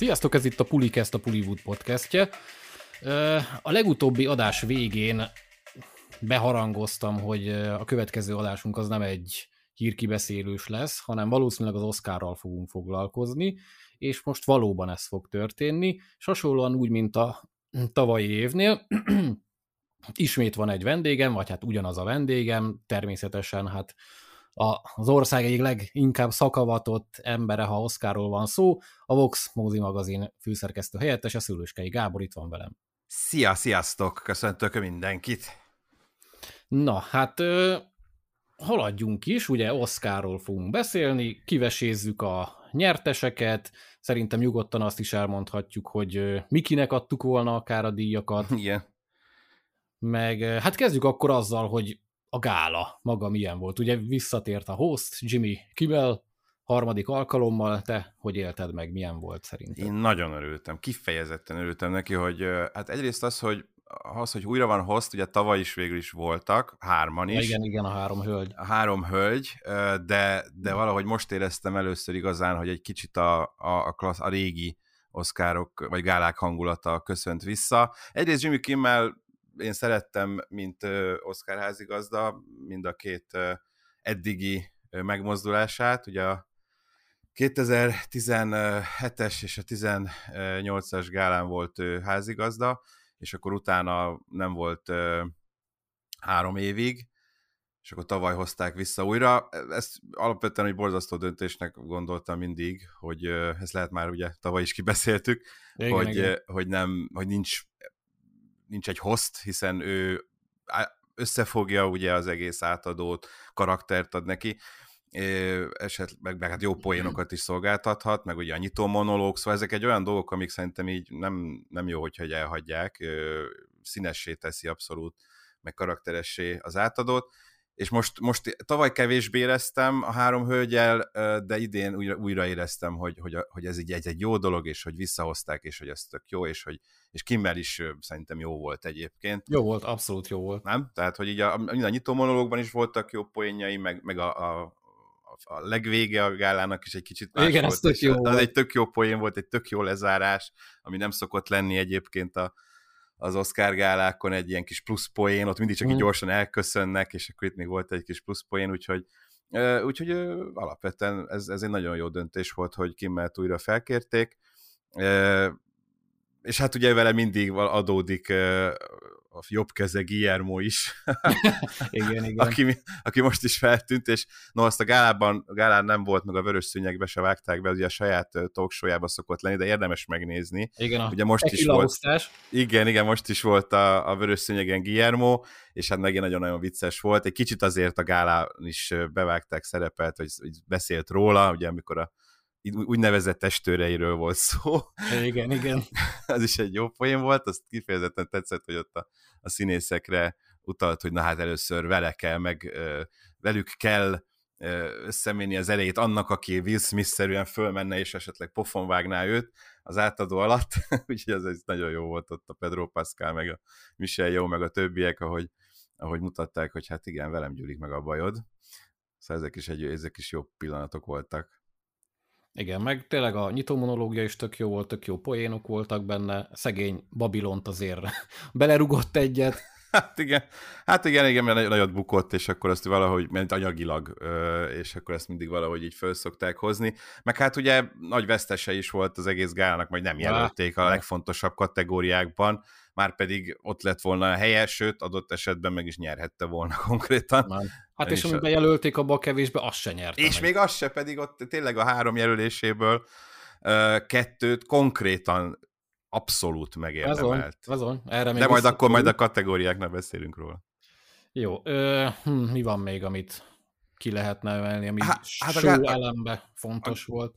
Sziasztok, ez itt a Pulikest, a Puliwood podcastje. A legutóbbi adás végén beharangoztam, hogy a következő adásunk az nem egy hírkibeszélős lesz, hanem valószínűleg az Oscarral fogunk foglalkozni, és most valóban ez fog történni, és hasonlóan úgy, mint a tavalyi évnél, ismét van egy vendégem, vagy hát ugyanaz a vendégem, természetesen hát az ország egyik leginkább szakavatott embere, ha Oszkáról van szó, a Vox Mózi magazin főszerkesztő helyettes, a Szülőskei Gábor itt van velem. Szia, sziasztok! Köszöntök mindenkit! Na, hát ö, haladjunk is, ugye Oszkáról fogunk beszélni, kivesézzük a nyerteseket, szerintem nyugodtan azt is elmondhatjuk, hogy Mikinek adtuk volna akár a díjakat. Igen. Meg hát kezdjük akkor azzal, hogy a gála maga milyen volt. Ugye visszatért a host, Jimmy Kimmel, harmadik alkalommal, te hogy élted meg, milyen volt szerintem? Én nagyon örültem, kifejezetten örültem neki, hogy hát egyrészt az, hogy az, hogy újra van host, ugye tavaly is végül is voltak, hárman is. Igen, igen, a három hölgy. A három hölgy, de, de valahogy most éreztem először igazán, hogy egy kicsit a, a, a, klassz, a régi oszkárok vagy gálák hangulata köszönt vissza. Egyrészt Jimmy Kimmel én szerettem, mint Oscar házigazda, mind a két eddigi megmozdulását. Ugye a 2017-es és a 18-as gálán volt ő házigazda, és akkor utána nem volt három évig, és akkor tavaly hozták vissza újra. Ezt alapvetően egy borzasztó döntésnek gondoltam mindig, hogy ezt lehet már ugye tavaly is kibeszéltük, igen, hogy, igen. hogy, nem, hogy nincs nincs egy host, hiszen ő összefogja ugye az egész átadót, karaktert ad neki, esetleg meg hát jó poénokat is szolgáltathat, meg ugye a nyitó monológ, szóval ezek egy olyan dolgok, amik szerintem így nem, nem jó, hogyha elhagyják, színessé teszi abszolút, meg karakteressé az átadót, és most, most tavaly kevésbé éreztem a három hölgyel, de idén újra, újra éreztem, hogy, hogy, hogy ez egy, egy, egy jó dolog, és hogy visszahozták, és hogy ez tök jó, és hogy és Kimmel is szerintem jó volt egyébként. Jó volt, abszolút jó volt. Nem? Tehát, hogy így a, a nyitó monológban is voltak jó poénjai, meg, meg a, a a legvége a gálának is egy kicsit más Igen, volt. Ez tök jó az volt. egy tök jó poén volt, egy tök jó lezárás, ami nem szokott lenni egyébként a, az Oscar gálákon egy ilyen kis plusz poén, ott mindig csak mm. így mhm. gyorsan elköszönnek, és akkor itt még volt egy kis plusz poén, úgyhogy úgyhogy alapvetően ez, ez egy nagyon jó döntés volt, hogy Kimmelt újra felkérték és hát ugye vele mindig adódik a jobb keze Guillermo is, igen, igen. Aki, aki most is feltűnt, és no, azt a gálában, a gálán nem volt, meg a vörös szűnyegbe se vágták be, ugye a saját talkshow szokott lenni, de érdemes megnézni. Igen, ugye most is volt, Igen, igen, most is volt a, a vörös szűnyegen Guillermo, és hát megint nagyon-nagyon vicces volt. Egy kicsit azért a gálán is bevágták szerepet, hogy, hogy beszélt róla, ugye amikor a úgynevezett testőreiről volt szó. Igen, igen. az is egy jó poén volt, azt kifejezetten tetszett, hogy ott a, a színészekre utalt, hogy na hát először vele kell, meg velük kell összemenni az elejét annak, aki Will Smith-szerűen fölmenne, és esetleg pofon vágná őt az átadó alatt, úgyhogy ez, ez nagyon jó volt ott a Pedro Pascal, meg a Michelle jó, meg a többiek, ahogy, ahogy mutatták, hogy hát igen, velem gyűlik meg a bajod. Szóval ezek is, egy, ezek is jó pillanatok voltak. Igen, meg tényleg a nyitó monológia is tök jó volt, tök jó poénok voltak benne, szegény Babilont azért belerugott egyet. Hát igen, hát igen, igen, mert nagyot bukott, és akkor azt valahogy, mert anyagilag, és akkor ezt mindig valahogy így föl szokták hozni. Meg hát ugye nagy vesztese is volt az egész gálának, majd nem jelölték a legfontosabb kategóriákban, már pedig ott lett volna a helye, sőt, adott esetben meg is nyerhette volna konkrétan. Nem. Hát és, és amiben jelölték abba a kevésbe, azt se nyerte És meg. még az se, pedig ott tényleg a három jelöléséből kettőt konkrétan abszolút megérdemelt. Azon, azon. Erre még De majd akkor majd a kategóriáknál beszélünk róla. Jó, ö, hm, mi van még, amit ki lehetne emelni, ami hát, hát show a, elembe fontos a, volt?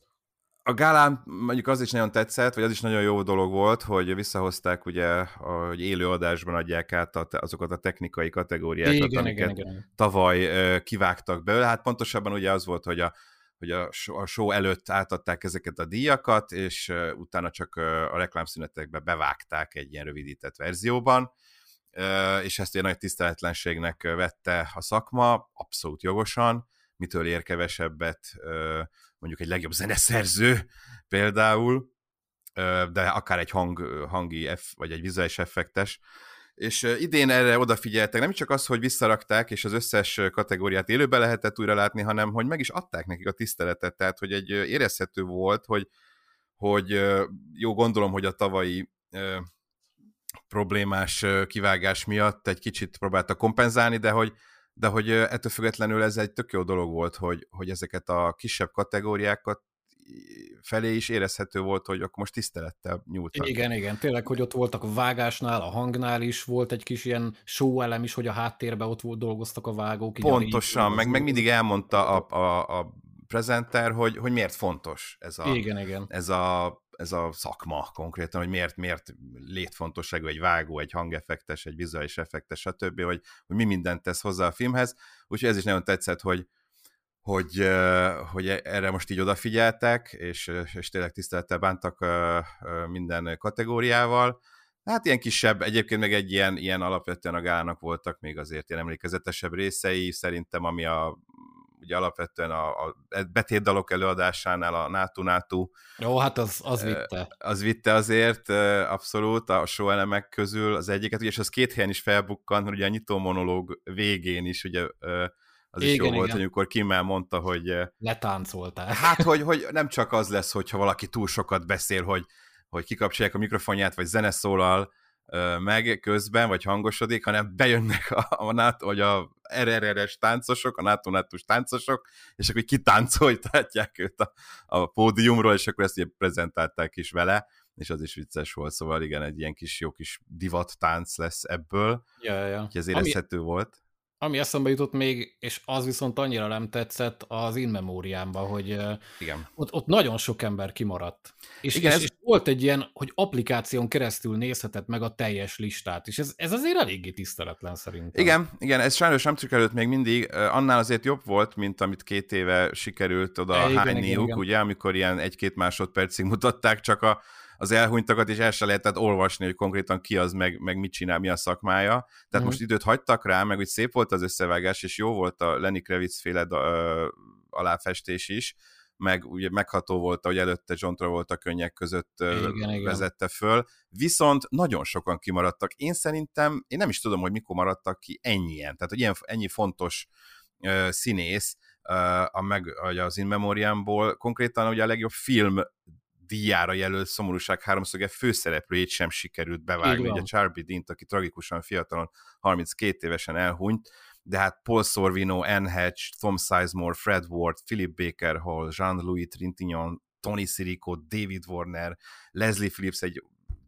A gálán mondjuk az is nagyon tetszett, vagy az is nagyon jó dolog volt, hogy visszahozták ugye, hogy élő adásban adják át azokat a technikai kategóriákat, igen, amiket igen, igen. tavaly kivágtak belőle. Hát pontosabban ugye az volt, hogy a, hogy a show előtt átadták ezeket a díjakat, és utána csak a reklámszünetekbe bevágták egy ilyen rövidített verzióban, és ezt egy nagy tiszteletlenségnek vette a szakma, abszolút jogosan, mitől ér kevesebbet mondjuk egy legjobb zeneszerző például, de akár egy hang, hangi F, vagy egy vizuális effektes. És idén erre odafigyeltek, nem csak az, hogy visszarakták, és az összes kategóriát élőbe lehetett újra látni, hanem hogy meg is adták nekik a tiszteletet, tehát hogy egy érezhető volt, hogy, hogy jó, gondolom, hogy a tavalyi problémás kivágás miatt egy kicsit próbálta kompenzálni, de hogy, de hogy ettől függetlenül ez egy tök jó dolog volt, hogy, hogy ezeket a kisebb kategóriákat felé is érezhető volt, hogy akkor most tisztelettel nyúltak. Igen, igen, tényleg, hogy ott voltak a vágásnál, a hangnál is volt egy kis ilyen show elem is, hogy a háttérben ott volt, dolgoztak a vágók. Pontosan, meg, meg mindig elmondta a, a, a prezenter, hogy, hogy miért fontos ez a, igen, igen. Ez, a, ez a szakma konkrétan, hogy miért, miért létfontosságú egy vágó, egy hangeffektes, egy vizuális effektes, stb., hogy, hogy mi mindent tesz hozzá a filmhez. Úgyhogy ez is nagyon tetszett, hogy, hogy, hogy erre most így odafigyeltek, és, és tényleg tisztelettel bántak minden kategóriával. Hát ilyen kisebb, egyébként meg egy ilyen, ilyen alapvetően a gálának voltak még azért ilyen emlékezetesebb részei, szerintem ami a ugye alapvetően a, a betétdalok előadásánál a NATO NATO. Jó, hát az, az vitte. Az vitte azért abszolút a show elemek közül az egyiket, és az két helyen is felbukkan, hogy ugye a nyitó monológ végén is ugye az igen, is jó igen. volt, amikor Kimmel mondta, hogy... Letáncoltál. Hát, hogy, hogy nem csak az lesz, hogyha valaki túl sokat beszél, hogy, hogy kikapcsolják a mikrofonját, vagy zene szólal meg közben, vagy hangosodik, hanem bejönnek a, a NATO, vagy a RRR-es táncosok, a nato nato táncosok, és akkor kitáncoltatják őt a, a pódiumról, és akkor ezt ugye prezentálták is vele, és az is vicces volt, szóval igen, egy ilyen kis jó kis divat tánc lesz ebből, ja, ja. úgyhogy ez érezhető Ami... volt ami eszembe jutott még, és az viszont annyira nem tetszett az In memóriámba, hogy Igen. Ott, ott nagyon sok ember kimaradt. És, Igen, és, ez... és volt egy ilyen, hogy applikáción keresztül nézhetett meg a teljes listát, és ez, ez azért eléggé tiszteletlen szerintem. Igen, igen, ez sajnos nem sikerült még mindig, annál azért jobb volt, mint amit két éve sikerült oda hányniuk, ugye, amikor ilyen egy-két másodpercig mutatták, csak a az elhunytakat, és el se lehetett olvasni, hogy konkrétan ki az, meg, meg mit csinál, mi a szakmája. Tehát mm. most időt hagytak rá, meg úgy szép volt az összevágás, és jó volt a Lenny Kravitz féle ö, aláfestés is, meg ugye megható volt, hogy előtte John Travolta könnyek között igen, vezette igen. föl, viszont nagyon sokan kimaradtak. Én szerintem, én nem is tudom, hogy mikor maradtak ki ennyien, tehát hogy ilyen, ennyi fontos uh, színész, a meg, az In Memoriamból, konkrétan ugye a legjobb film díjára jelölt szomorúság háromszöge főszereplőjét sem sikerült bevágni. Ugye Charby Dint, aki tragikusan fiatalon 32 évesen elhunyt, de hát Paul Sorvino, Anne Hatch, Tom Sizemore, Fred Ward, Philip Baker Hall, Jean-Louis Trintignant, Tony Sirico, David Warner, Leslie Phillips egy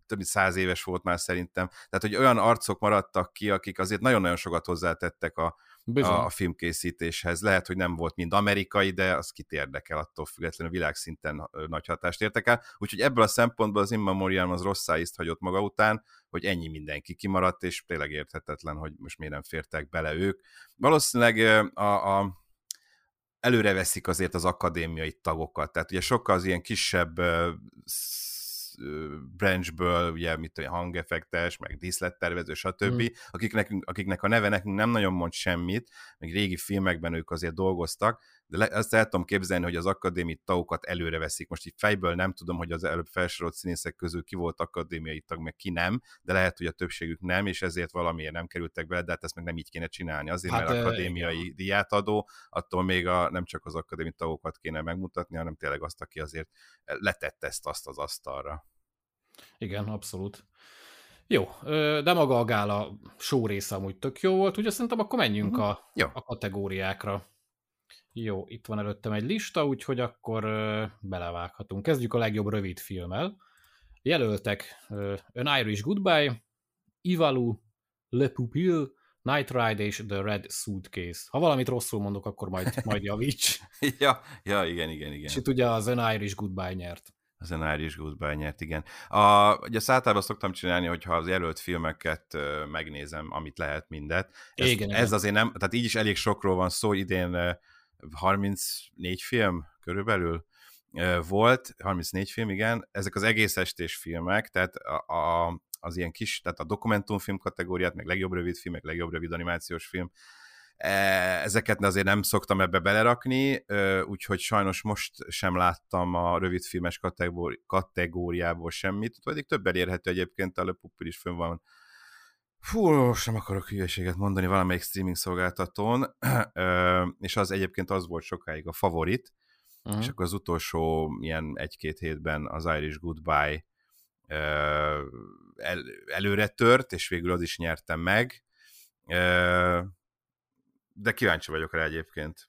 több mint száz éves volt már szerintem. Tehát, hogy olyan arcok maradtak ki, akik azért nagyon-nagyon sokat hozzátettek a, a, a filmkészítéshez. Lehet, hogy nem volt mind amerikai, de az kit érdekel, attól függetlenül világszinten nagy hatást értek el. Úgyhogy ebből a szempontból az Immemorial az rossz hagyott maga után, hogy ennyi mindenki kimaradt, és tényleg érthetetlen, hogy most miért nem fértek bele ők. Valószínűleg a, a előre veszik azért az akadémiai tagokat, tehát ugye sokkal az ilyen kisebb branchből, ugye mit tudom, hangeffektes, meg díszlettervező, stb., mm. akiknek, akiknek a neve nekünk nem nagyon mond semmit, meg régi filmekben ők azért dolgoztak, de le, azt el tudom képzelni, hogy az akadémiai tagokat előre veszik. Most így fejből nem tudom, hogy az előbb felsorolt színészek közül ki volt akadémiai tag, meg ki nem, de lehet, hogy a többségük nem, és ezért valamiért nem kerültek bele, de hát ezt meg nem így kéne csinálni. Azért, hát, mert akadémiai igen. diát adó, attól még a, nem csak az akadémiai tagokat kéne megmutatni, hanem tényleg azt, aki azért letette ezt azt az asztalra. Igen, abszolút. Jó, de maga a gála show része amúgy tök jó volt, ugye szerintem akkor menjünk uh-huh. a, jó. a kategóriákra. Jó, itt van előttem egy lista, úgyhogy akkor belevághatunk. Kezdjük a legjobb rövid filmmel. Jelöltek An Irish Goodbye, Ivalu, Le Pupil, Night Ride és The Red Suitcase. Ha valamit rosszul mondok, akkor majd, majd javíts. ja, ja, igen, igen, igen. És itt ugye az An Irish Goodbye nyert. Az An Irish Goodbye nyert, igen. A, ugye azt általában szoktam csinálni, hogyha az jelölt filmeket megnézem, amit lehet mindet. Ez, igen, ez igen. azért nem, tehát így is elég sokról van szó, idén 34 film körülbelül volt, 34 film, igen, ezek az egész estés filmek, tehát a, a, az ilyen kis, tehát a dokumentumfilm kategóriát, meg legjobb rövid film, meg legjobb rövid animációs film, ezeket azért nem szoktam ebbe belerakni, úgyhogy sajnos most sem láttam a rövidfilmes kategóri- kategóriából semmit, pedig több elérhető egyébként, a Le Pupil is fönn van Fú, sem akarok hülyeséget mondani valamelyik streaming szolgáltatón, és az egyébként az volt sokáig a favorit, uh-huh. és akkor az utolsó ilyen egy-két hétben az Irish Goodbye el, előre tört, és végül az is nyertem meg, de kíváncsi vagyok rá egyébként.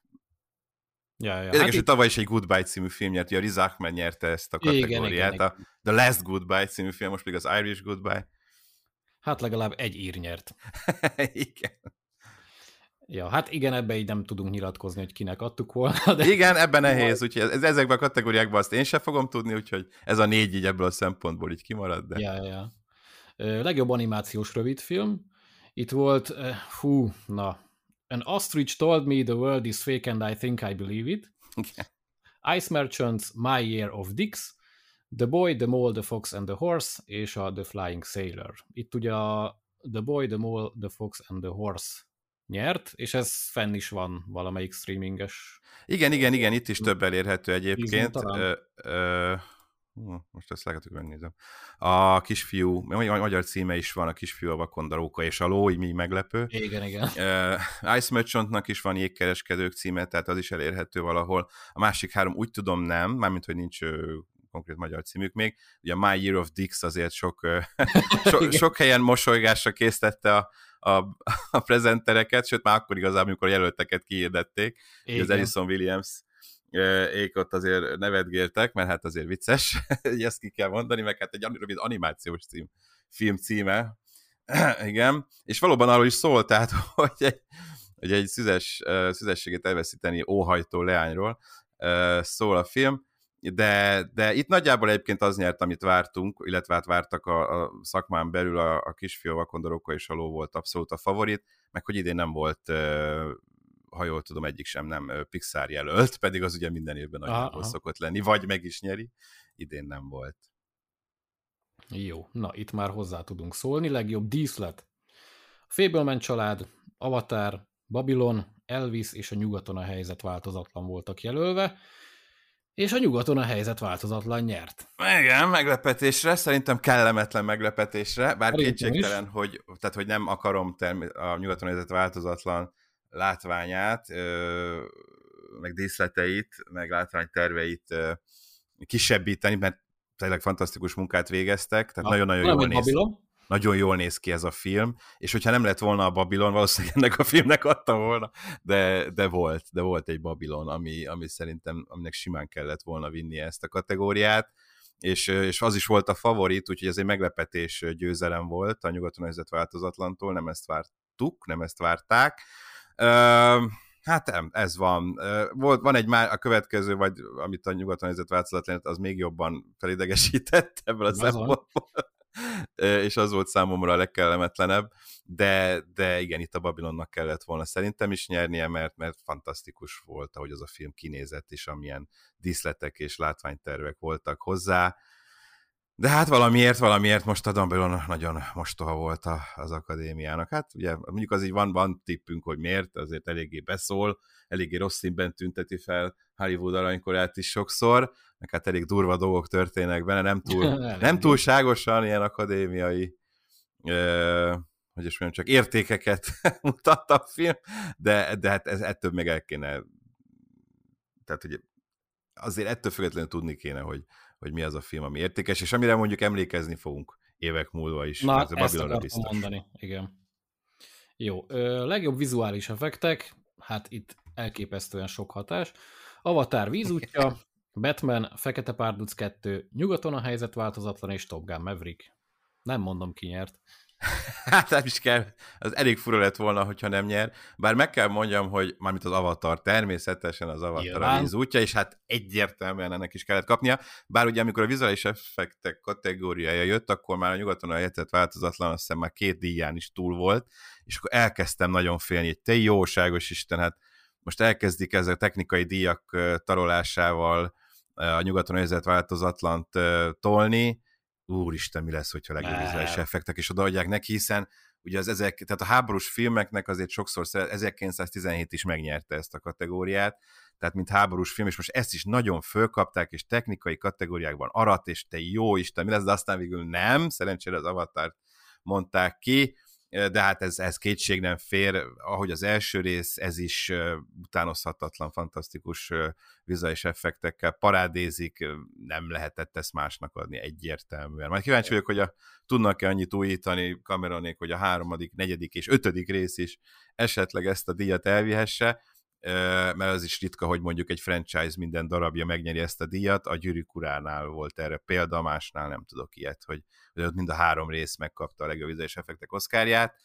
Ja, ja. Érdekes, hát hogy tavaly is egy Goodbye című film nyert, ugye a Riz Ahmed nyerte ezt a kategóriát, igen, igen, a The Last Goodbye című film, most pedig az Irish Goodbye. Hát legalább egy ír nyert. igen. Ja, hát igen, ebbe így nem tudunk nyilatkozni, hogy kinek adtuk volna. De... Igen, ebben nehéz, úgyhogy ez, ezekben a kategóriákban azt én sem fogom tudni, úgyhogy ez a négy így ebből a szempontból így kimarad. De... Ja, ja. Legjobb animációs rövidfilm. Itt volt, hú, na, An ostrich told me the world is fake and I think I believe it. Okay. Ice Merchants, My Year of Dicks, The Boy, The Mole, The Fox and the Horse, és a The Flying Sailor. Itt ugye a The Boy, The Mole, The Fox and the Horse nyert, és ez fenn is van valamelyik streaminges. Igen, igen, igen, itt is több elérhető egyébként. Ö, ö, most ezt lehet, hogy megnézem. A kisfiú, magyar címe is van, a kisfiú, a vakondaróka és a ló, így mi meglepő. Igen, igen. Uh, Ice Merchantnak is van jégkereskedők címe, tehát az is elérhető valahol. A másik három úgy tudom nem, mármint, hogy nincs konkrét magyar címük még. Ugye a My Year of Dix azért sok, so, sok helyen mosolygásra késztette a, a, a prezentereket, sőt már akkor igazából, amikor a jelölteket kiirdették, az Edison Williams ék ott azért nevetgéltek, mert hát azért vicces, ezt ki kell mondani, meg hát egy rövid animációs cím, film címe, igen, és valóban arról is szól, tehát, hogy egy, hogy egy szüzes, szüzességet elveszíteni óhajtó leányról szól a film, de, de itt nagyjából egyébként az nyert, amit vártunk, illetve hát vártak a, a szakmán belül a, a kisfiú, a és a ló volt abszolút a favorit, meg hogy idén nem volt, ha jól tudom, egyik sem nem Pixar jelölt, pedig az ugye minden évben nagyjából szokott lenni, vagy meg is nyeri, idén nem volt. Jó, na itt már hozzá tudunk szólni, legjobb díszlet. A Fableman család, Avatar, Babylon, Elvis és a Nyugaton a helyzet változatlan voltak jelölve és a nyugaton a helyzet változatlan nyert. Igen, meglepetésre, szerintem kellemetlen meglepetésre, bár kétségtelen, hogy, tehát, hogy nem akarom term- a nyugaton helyzet változatlan látványát, meg díszleteit, meg látványterveit kisebbíteni, mert tényleg fantasztikus munkát végeztek, tehát nagyon-nagyon jól néz. Babilon nagyon jól néz ki ez a film, és hogyha nem lett volna a Babilon, valószínűleg ennek a filmnek adta volna, de, de volt, de volt egy Babilon, ami, ami szerintem, aminek simán kellett volna vinni ezt a kategóriát, és, és az is volt a favorit, úgyhogy ez egy meglepetés győzelem volt a nyugaton helyzet változatlantól, nem ezt vártuk, nem ezt várták. Hát nem, ez van. Volt, van egy már a következő, vagy amit a nyugaton helyzet változatlan, az még jobban felidegesített ebből a szempontból és az volt számomra a legkellemetlenebb, de, de igen, itt a Babylonnak kellett volna szerintem is nyernie, mert, mert fantasztikus volt, ahogy az a film kinézett, és amilyen díszletek és látványtervek voltak hozzá. De hát valamiért, valamiért most a Babylon nagyon mostoha volt a, az akadémiának. Hát ugye mondjuk az így van, van tippünk, hogy miért, azért eléggé beszól, eléggé rossz színben tünteti fel Hollywood aranykorát is sokszor, meg hát elég durva dolgok történnek benne, nem, túl, nem túlságosan ilyen akadémiai e, hogy is mondjam, csak értékeket mutatta a film, de, de hát ez, ettől még el kéne tehát, hogy azért ettől függetlenül tudni kéne, hogy, hogy mi az a film, ami értékes, és amire mondjuk emlékezni fogunk évek múlva is. Na, ez ezt akartam biztos. mondani, igen. Jó, ö, legjobb vizuális effektek, hát itt elképesztően sok hatás. Avatar vízútja, Batman, Fekete Párduc 2, Nyugaton a helyzet változatlan, és Top Gun Maverick. Nem mondom, ki nyert. hát nem is kell, az elég fura lett volna, hogyha nem nyer. Bár meg kell mondjam, hogy mármint az Avatar, természetesen az Avatar a víz útja, és hát egyértelműen ennek is kellett kapnia. Bár ugye amikor a vizuális effektek kategóriája jött, akkor már a nyugaton a helyzet változatlan, azt hiszem már két díján is túl volt, és akkor elkezdtem nagyon félni, hogy te jóságos Isten, hát most elkezdik ezzel a technikai díjak tarolásával a nyugaton helyzet változatlant tolni, úristen, mi lesz, hogyha legjobb effektek is odaadják neki, hiszen ugye az ezek, tehát a háborús filmeknek azért sokszor 1917 is megnyerte ezt a kategóriát, tehát mint háborús film, és most ezt is nagyon fölkapták, és technikai kategóriákban arat, és te jó Isten, mi lesz, de aztán végül nem, szerencsére az avatar mondták ki, de hát ez, ez kétség nem fér, ahogy az első rész, ez is utánozhatatlan, fantasztikus vizuális effektekkel parádézik, nem lehetett ezt másnak adni egyértelműen. Majd kíváncsi vagyok, hogy a, tudnak-e annyit újítani Cameronék, hogy a háromadik, negyedik és ötödik rész is esetleg ezt a díjat elvihesse, mert az is ritka, hogy mondjuk egy franchise minden darabja megnyeri ezt a díjat, a Gyűrűk uránál volt erre példa, másnál nem tudok ilyet, hogy, hogy ott mind a három rész megkapta a legjobb vizuális effektek oszkárját.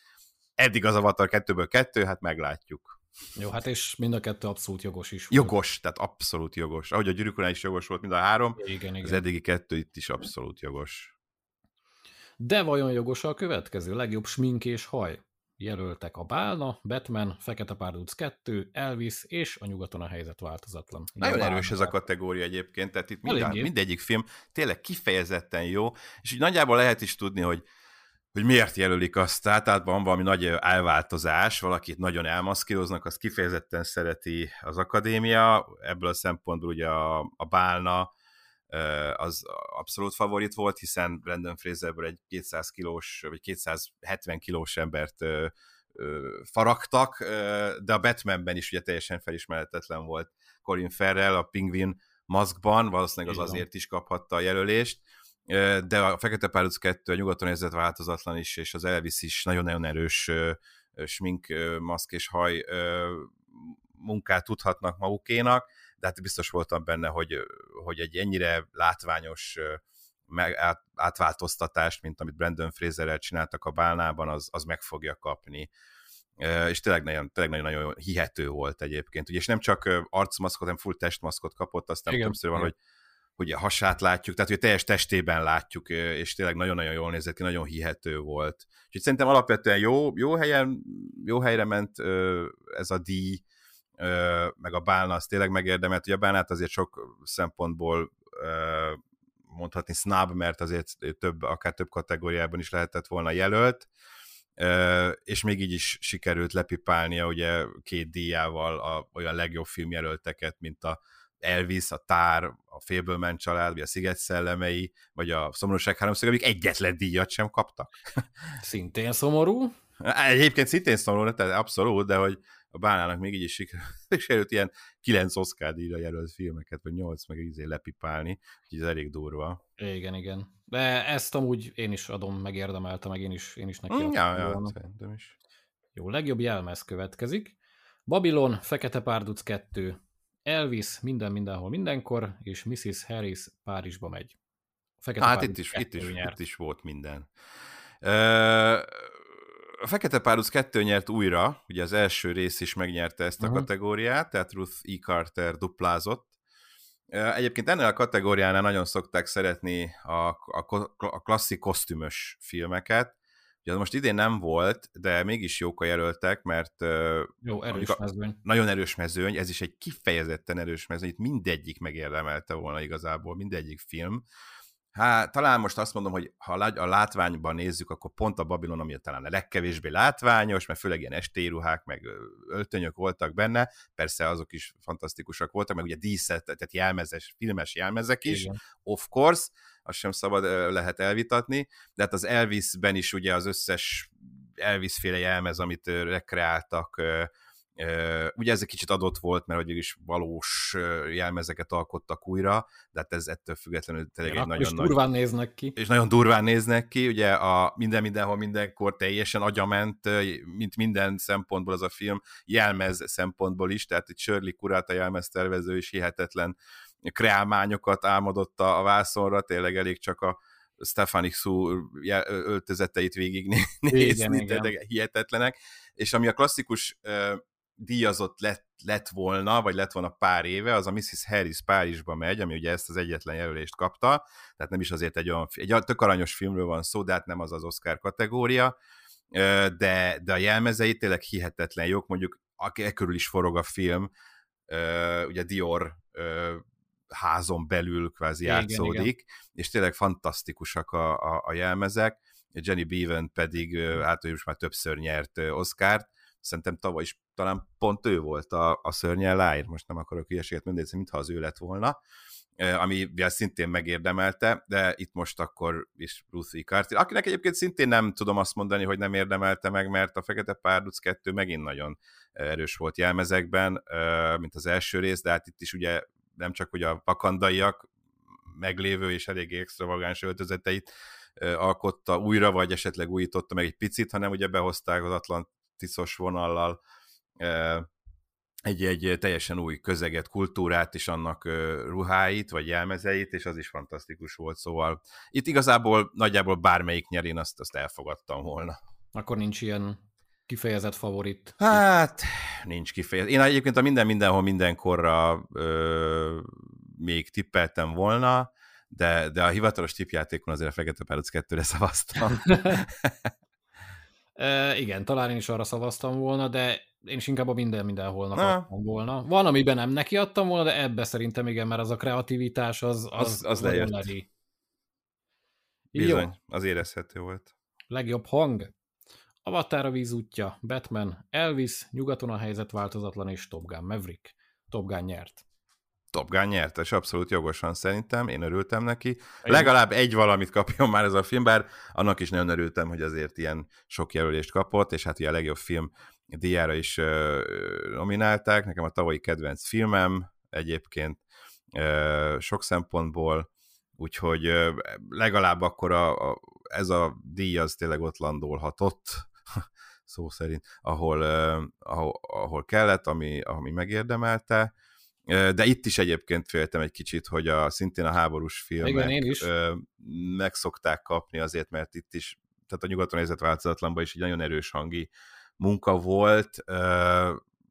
Eddig az Avatar 2-ből kettő, hát meglátjuk. Jó, hát és mind a kettő abszolút jogos is. Volt. Jogos, tehát abszolút jogos. Ahogy a Gyűrűk urán is jogos volt mind a három, igen, igen. az eddigi kettő itt is abszolút jogos. De vajon jogos a következő? Legjobb smink és haj? Jelöltek a Bálna, Batman, Fekete Párduc 2, Elvis és a Nyugaton a helyzet változatlan. Ugye Nagyon erős ez a kategória egyébként, tehát itt mind, mindegyik film tényleg kifejezetten jó, és úgy nagyjából lehet is tudni, hogy hogy miért jelölik azt, tehát van valami nagy elváltozás, valakit nagyon elmaszkíroznak, azt kifejezetten szereti az akadémia, ebből a szempontból ugye a, a Bálna, az abszolút favorit volt, hiszen Brandon Fraserből egy 200 kilós, vagy 270 kilós embert faragtak, de a Batmanben is ugye teljesen felismerhetetlen volt Colin Farrell, a Pingvin maszkban, valószínűleg az azért is kaphatta a jelölést, de a Fekete Párduc 2 a nyugaton érzett változatlan is, és az Elvis is nagyon-nagyon erős smink, maszk és haj munkát tudhatnak magukénak, de hát biztos voltam benne, hogy, hogy egy ennyire látványos meg, át, átváltoztatást, mint amit Brandon Fraserrel csináltak a bálnában, az, az meg fogja kapni. És tényleg nagyon, tényleg nagyon, nagyon hihető volt egyébként. Ugye, és nem csak arcmaszkot, hanem full testmaszkot kapott, aztán Igen. többször van, hogy hogy a hasát látjuk, tehát hogy teljes testében látjuk, és tényleg nagyon-nagyon jól nézett ki, nagyon hihető volt. Úgyhogy szerintem alapvetően jó, jó helyen, jó helyre ment ez a díj, meg a Bálna az tényleg megérdemelt. Ugye a Bálnát azért sok szempontból mondhatni snub, mert azért több, akár több kategóriában is lehetett volna jelölt, és még így is sikerült lepipálnia ugye két díjával a, olyan legjobb filmjelölteket, mint a Elvis, a Tár, a Fableman család, vagy a Sziget szellemei, vagy a Szomorúság háromszög, amik egyetlen díjat sem kaptak. Szintén szomorú. Egyébként szintén szomorú, tehát abszolút, de hogy a Bánának még így is sikerült ilyen kilenc Oscar díjra jelölt filmeket, vagy nyolc meg izé lepipálni, úgyhogy ez elég durva. Igen, igen. De ezt amúgy én is adom, megérdemelte, meg én is, én is neki mm, ja, ja, szerintem is. Jó, legjobb jelmez következik. Babylon, Fekete Párduc 2, Elvis, Minden, Mindenhol, Mindenkor, és Mrs. Harris Párizsba megy. Fekete hát itt is, itt, is, itt is volt minden. Uh, a Fekete Párduc 2 nyert újra, ugye az első rész is megnyerte ezt a uh-huh. kategóriát, tehát Ruth E. Carter duplázott. Egyébként ennél a kategóriánál nagyon szokták szeretni a, a, a klasszik kosztümös filmeket. Ugye az most idén nem volt, de mégis jók a jelöltek, mert Jó, erős a, mezőny. Nagyon erős mezőny, ez is egy kifejezetten erős mezőny, itt mindegyik megérdemelte volna igazából, mindegyik film. Hát talán most azt mondom, hogy ha a látványban nézzük, akkor pont a Babilon, ami talán a legkevésbé látványos, mert főleg ilyen estéruhák, meg öltönyök voltak benne, persze azok is fantasztikusak voltak, meg ugye díszet, tehát jelmezes, filmes jelmezek is, Igen. of course, azt sem szabad lehet elvitatni, de hát az Elvisben is ugye az összes Elvis féle jelmez, amit rekreáltak, Ugye ez egy kicsit adott volt, mert hogy is valós jelmezeket alkottak újra, de hát ez ettől függetlenül tényleg egy nagyon nagy... durván néznek ki. És nagyon durván néznek ki, ugye a minden mindenhol mindenkor teljesen agyament, mint minden szempontból az a film, jelmez szempontból is, tehát itt Shirley Kurát a jelmeztervező is hihetetlen kreálmányokat álmodott a vászonra, tényleg elég csak a Stefanik Szú öltözeteit végignézni, igen, igen. hihetetlenek, és ami a klasszikus díjazott lett, lett volna, vagy lett volna pár éve, az a Mrs. Harris Párizsba megy, ami ugye ezt az egyetlen jelölést kapta, tehát nem is azért egy olyan, egy tök aranyos filmről van szó, de hát nem az az Oscar kategória, de, de a jelmezei tényleg hihetetlen jók, mondjuk e körül is forog a film, ugye Dior házon belül kvázi igen, játszódik, igen. és tényleg fantasztikusak a, a, a jelmezek, Jenny Beavan pedig hát ő most már többször nyert Oscárt, szerintem tavaly is talán pont ő volt a, a szörnyel láír, most nem akarok hülyeséget mondani, mintha az ő lett volna, ami szintén megérdemelte, de itt most akkor is Ruthie Carter, akinek egyébként szintén nem tudom azt mondani, hogy nem érdemelte meg, mert a Fekete Párduc 2 megint nagyon erős volt jelmezekben, mint az első rész, de hát itt is ugye nem csak hogy a pakandaiak meglévő és eléggé extravagáns öltözeteit alkotta újra, vagy esetleg újította meg egy picit, hanem ugye behozták az Atlantisos vonallal egy, egy teljesen új közeget, kultúrát és annak ruháit, vagy jelmezeit, és az is fantasztikus volt, szóval itt igazából nagyjából bármelyik nyer, én azt, azt elfogadtam volna. Akkor nincs ilyen kifejezett favorit? Hát, nincs kifejezett. Én egyébként a minden mindenhol mindenkorra ö, még tippeltem volna, de, de a hivatalos tippjátékon azért a Fekete Párduc 2-re szavaztam. e, igen, talán én is arra szavaztam volna, de én is inkább a minden mindenholnak adtam volna. Van, amiben nem neki adtam volna, de ebbe szerintem igen, mert az a kreativitás az, az, az, az lejött. Bizony, Jó. az érezhető volt. Legjobb hang. Avatar a víz útja, Batman, Elvis, nyugaton a helyzet változatlan és Top Gun Maverick. Top Gun nyert. Top Gun nyert, és abszolút jogosan szerintem, én örültem neki. Legalább egy valamit kapjon már ez a film, bár annak is nagyon örültem, hogy azért ilyen sok jelölést kapott, és hát ugye a legjobb film díjára is uh, nominálták. Nekem a tavalyi kedvenc filmem egyébként uh, sok szempontból, úgyhogy uh, legalább akkor a, a, ez a díj az tényleg ott landolhatott, szó szerint, ahol, ahol, ahol kellett, ami, ami megérdemelte. De itt is egyébként féltem egy kicsit, hogy a, szintén a háborús filmek Igen, meg szokták kapni azért, mert itt is, tehát a nyugaton helyzet változatlanban is egy nagyon erős hangi munka volt,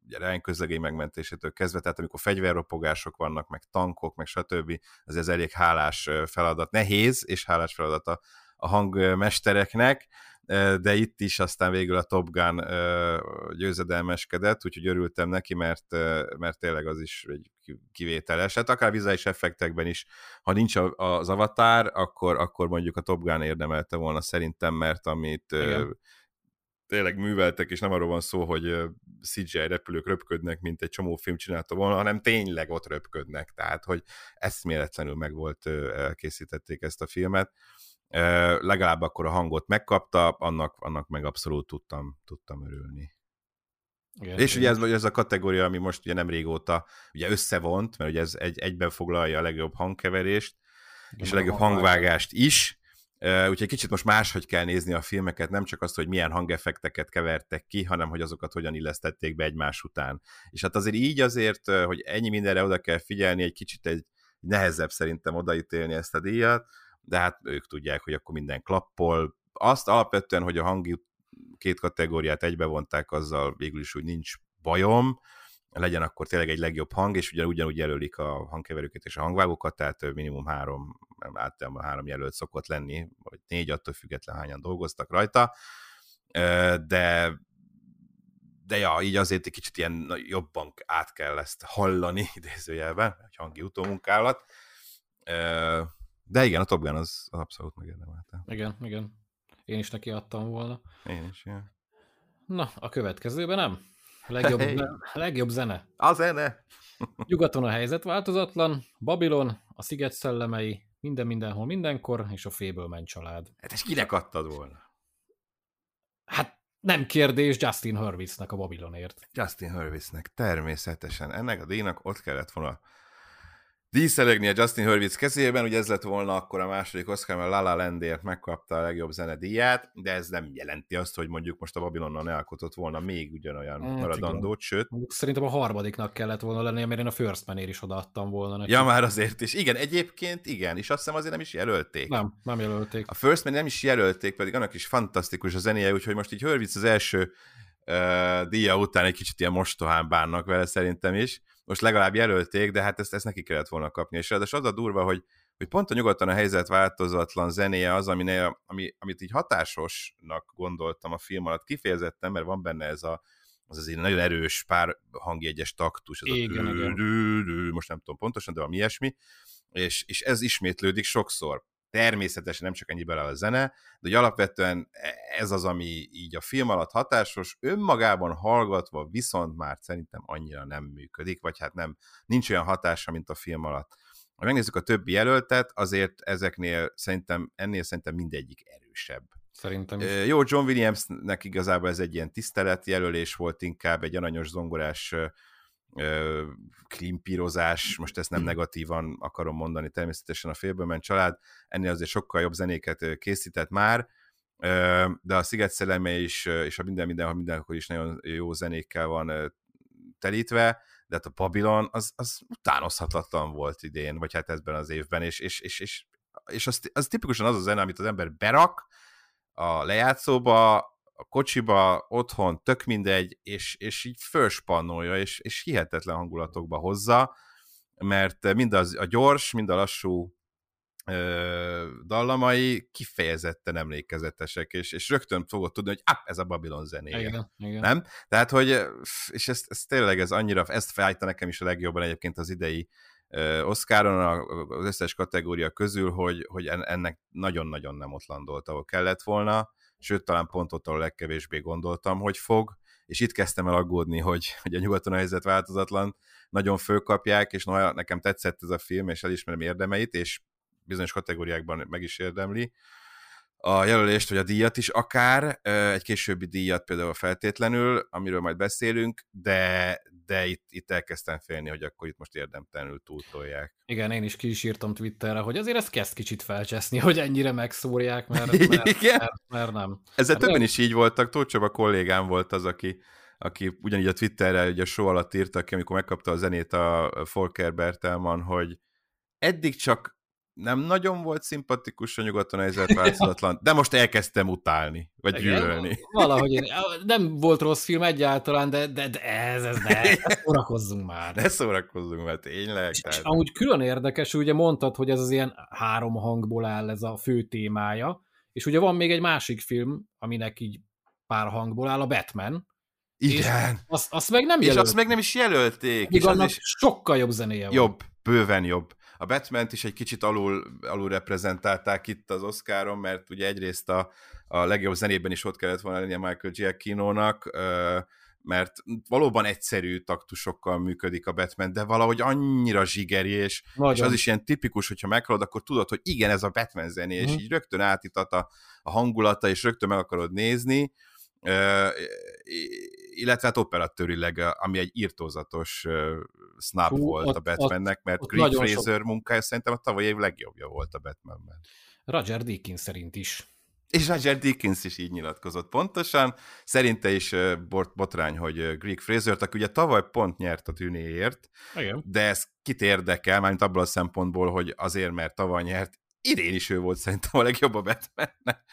ugye Ryan közlegény megmentésétől kezdve, tehát amikor fegyverropogások vannak, meg tankok, meg stb., az ez elég hálás feladat, nehéz és hálás feladat a, a hangmestereknek, de itt is aztán végül a Top Gun győzedelmeskedett, úgyhogy örültem neki, mert, mert tényleg az is egy kivételes. Hát akár vizuális effektekben is, ha nincs az avatar, akkor, akkor mondjuk a Top Gun érdemelte volna szerintem, mert amit Igen tényleg műveltek, és nem arról van szó, hogy CGI repülők röpködnek, mint egy csomó film csinálta volna, hanem tényleg ott röpködnek, tehát hogy eszméletlenül meg volt, elkészítették ezt a filmet. Legalább akkor a hangot megkapta, annak, annak meg abszolút tudtam, tudtam örülni. Igen, és ugye ez, ez a kategória, ami most ugye nem régóta ugye összevont, mert ugye ez egy, egyben foglalja a legjobb hangkeverést, igen, és a legjobb hangvágást is, Úgyhogy kicsit most máshogy kell nézni a filmeket, nem csak azt, hogy milyen hangeffekteket kevertek ki, hanem hogy azokat hogyan illesztették be egymás után. És hát azért így azért, hogy ennyi mindenre oda kell figyelni, egy kicsit egy nehezebb szerintem odaítélni ezt a díjat, de hát ők tudják, hogy akkor minden klappol. Azt alapvetően, hogy a hangi két kategóriát egybevonták, azzal végül is úgy nincs bajom, legyen akkor tényleg egy legjobb hang, és ugyan, ugyanúgy jelölik a hangkeverőket és a hangvágókat, tehát minimum három, általában három jelölt szokott lenni, vagy négy, attól független hányan dolgoztak rajta, de de ja, így azért egy kicsit ilyen jobban át kell ezt hallani, idézőjelben, egy hangi utómunkálat. De igen, a Top Gun az, abszolút megérdemelte. Igen, igen. Én is neki adtam volna. Én is, igen. Na, a következőben nem. Legjobb, hey. legjobb zene. A zene. Nyugaton a helyzet változatlan, Babilon, a sziget szellemei, minden mindenhol mindenkor, és a Fableman család. Hát és kinek adtad volna? Hát nem kérdés Justin Hurwitznek a Babylonért. Justin Hurwitznek, természetesen. Ennek a díjnak ott kellett volna díszelegni a Justin Hurwitz kezében, ugye ez lett volna akkor a második Oscar, mert La La Landért megkapta a legjobb zenedíját, de ez nem jelenti azt, hogy mondjuk most a Babylonnal ne alkotott volna még ugyanolyan hát, maradandót, sőt. Szerintem a harmadiknak kellett volna lennie, mert én a First Man-ér is odaadtam volna neki. Ja, már azért is. Igen, egyébként igen, és azt hiszem azért nem is jelölték. Nem, nem jelölték. A First Man nem is jelölték, pedig annak is fantasztikus a zenéje, úgyhogy most így Hurwitz az első uh, díja után egy kicsit ilyen mostohán bánnak vele szerintem is most legalább jelölték, de hát ezt, ezt neki kellett volna kapni. És ráadásul az a durva, hogy, hogy pont a nyugodtan a helyzet változatlan zenéje az, aminél, ami, amit így hatásosnak gondoltam a film alatt, kifejezettem, mert van benne ez a, az azért nagyon erős pár hangjegyes taktus, ez igen, a dű, dű, dű, most nem tudom pontosan, de valami ilyesmi, és, és ez ismétlődik sokszor. Természetesen nem csak ennyi bele a zene, de hogy alapvetően ez az, ami így a film alatt hatásos, önmagában hallgatva viszont már szerintem annyira nem működik, vagy hát nem, nincs olyan hatása, mint a film alatt. Ha megnézzük a többi jelöltet, azért ezeknél szerintem, ennél szerintem mindegyik erősebb. Szerintem is. Jó, John Williamsnek igazából ez egy ilyen tiszteletjelölés volt, inkább egy aranyos zongorás klimpírozás, most ezt nem negatívan akarom mondani, természetesen a félből ment család, ennél azért sokkal jobb zenéket készített már, de a Sziget Szelleme is, és a minden mindenhol mindenhol is nagyon jó zenékkel van telítve, de hát a Babylon az, az utánozhatatlan volt idén, vagy hát ebben az évben, és, és, és, és, és az, az tipikusan az a zene, amit az ember berak a lejátszóba, a kocsiba, otthon, tök mindegy, és, és így fölspannolja, és, és hihetetlen hangulatokba hozza, mert mind az, a gyors, mind a lassú ö, dallamai kifejezetten emlékezetesek, és, és rögtön fogod tudni, hogy ah, ez a Babylon zenéje. Igen, igen. Nem? Tehát, hogy, és ez, ez tényleg ez annyira, ezt felállítta nekem is a legjobban egyébként az idei Oscaron az összes kategória közül, hogy, hogy ennek nagyon-nagyon nem ott landolt, ahol kellett volna, sőt, talán pont ott, ahol legkevésbé gondoltam, hogy fog, és itt kezdtem el aggódni, hogy, hogy a nyugaton a helyzet változatlan, nagyon fölkapják, és noha nekem tetszett ez a film, és elismerem érdemeit, és bizonyos kategóriákban meg is érdemli, a jelölést, vagy a díjat is akár, egy későbbi díjat például feltétlenül, amiről majd beszélünk, de, de itt, itt elkezdtem félni, hogy akkor itt most érdemtelenül túltolják. Igen, én is ki is írtam Twitterre, hogy azért ez kezd kicsit felcseszni, hogy ennyire megszórják, mert, mert, Igen? mert, mert nem. Ezzel hát többen is így voltak, Tóth a kollégám volt az, aki, aki ugyanígy a Twitterre ugye a show alatt írta ki, amikor megkapta a zenét a Folker Bertelman, hogy eddig csak nem nagyon volt szimpatikus a nyugaton helyzet változatlan, de most elkezdtem utálni, vagy Igen, gyűlölni. Valahogy én, nem volt rossz film egyáltalán, de, de, de ez, ez ne, ne szórakozzunk már. Ne szórakozzunk már, tényleg. És, tehát... amúgy külön érdekes, ugye mondtad, hogy ez az ilyen három hangból áll ez a fő témája, és ugye van még egy másik film, aminek így pár hangból áll, a Batman, igen. azt, azt meg nem jelölték. És azt meg nem is jelölték. és annak is sokkal jobb zenéje van. Jobb, bőven jobb a batman is egy kicsit alul, alul reprezentálták itt az Oscaron, mert ugye egyrészt a, a legjobb zenében is ott kellett volna lennie Michael Giacchino-nak, mert valóban egyszerű taktusokkal működik a Batman, de valahogy annyira zsigeri, és, és az is ilyen tipikus, hogyha meghallod, akkor tudod, hogy igen, ez a Batman zené, mm. és mhm. így rögtön átítat a, a hangulata, és rögtön meg akarod nézni, illetve hát operatőrileg, ami egy írtózatos snap Hú, volt ott, a Batmannek, ott, mert Greg Fraser sok... munkája szerintem a tavaly év legjobbja volt a Batmanben. Roger Deakins szerint is. És Roger Deakins is így nyilatkozott pontosan. Szerinte is bot, botrány, hogy Greg fraser aki ugye tavaly pont nyert a tűnéért, Igen. de ez kit érdekel, mármint abból a szempontból, hogy azért, mert tavaly nyert, idén is ő volt szerintem a legjobb a Batmannek.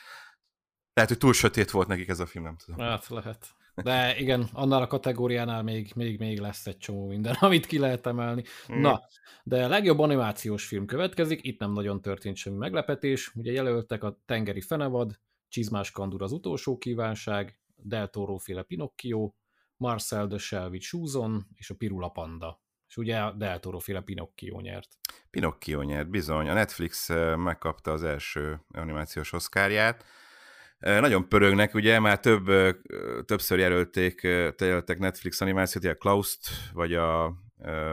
Lehet, hogy túl sötét volt nekik ez a film, nem tudom. Hát lehet. De igen, annál a kategóriánál még, még, még lesz egy csomó minden, amit ki lehet emelni. Mm. Na, de a legjobb animációs film következik, itt nem nagyon történt semmi meglepetés. Ugye jelöltek a Tengeri Fenevad, Csizmás Kandur az utolsó kívánság, Del Toro féle Pinocchio, Marcel de Shelby Susan és a Pirula Panda. És ugye a Del Toro féle Pinocchio nyert. Pinocchio nyert, bizony. A Netflix eh, megkapta az első animációs oszkárját nagyon pörögnek, ugye, már több, többször jelölték, jelöltek Netflix animációt, a Klaust, vagy a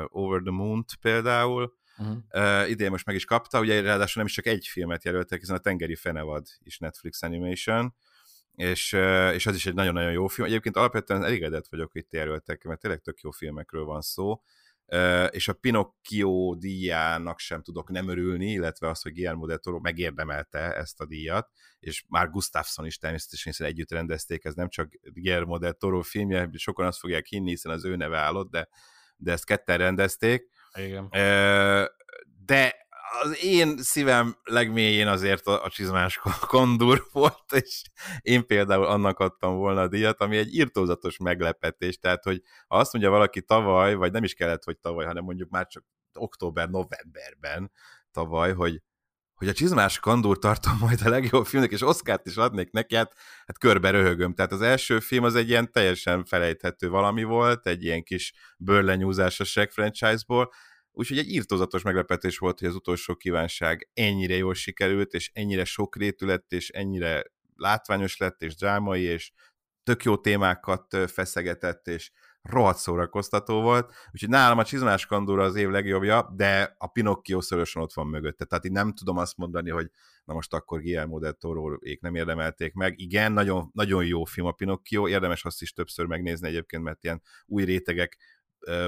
Over the Moon-t például. Uh-huh. Uh, idén most meg is kapta, ugye ráadásul nem is csak egy filmet jelöltek, hiszen a Tengeri Fenevad is Netflix Animation, és, uh, és az is egy nagyon-nagyon jó film. Egyébként alapvetően elégedett vagyok, hogy itt jelöltek, mert tényleg tök jó filmekről van szó és a Pinocchio díjának sem tudok nem örülni, illetve az, hogy Guillermo del Toro megérdemelte ezt a díjat, és már Gustafsson is természetesen hiszen együtt rendezték, ez nem csak Guillermo del Toro filmje, sokan azt fogják hinni, hiszen az ő neve állott, de, de ezt ketten rendezték. Igen. De az én szívem legmélyén azért a, csizmás kondur volt, és én például annak adtam volna a díjat, ami egy írtózatos meglepetés, tehát hogy ha azt mondja valaki tavaly, vagy nem is kellett, hogy tavaly, hanem mondjuk már csak október-novemberben tavaly, hogy hogy a csizmás kandúr tartom majd a legjobb filmnek, és Oszkárt is adnék neki, hát, hát körbe röhögöm. Tehát az első film az egy ilyen teljesen felejthető valami volt, egy ilyen kis bőrlenyúzás a Shrek franchise-ból, úgyhogy egy írtózatos meglepetés volt, hogy az utolsó kívánság ennyire jól sikerült, és ennyire sokrétű lett, és ennyire látványos lett, és drámai, és tök jó témákat feszegetett, és rohadt szórakoztató volt, úgyhogy nálam a Csizmás Kandúra az év legjobbja, de a Pinocchio szorosan ott van mögötte, tehát így nem tudom azt mondani, hogy na most akkor Guillermo del toro nem érdemelték meg. Igen, nagyon, nagyon jó film a Pinocchio, érdemes azt is többször megnézni egyébként, mert ilyen új rétegek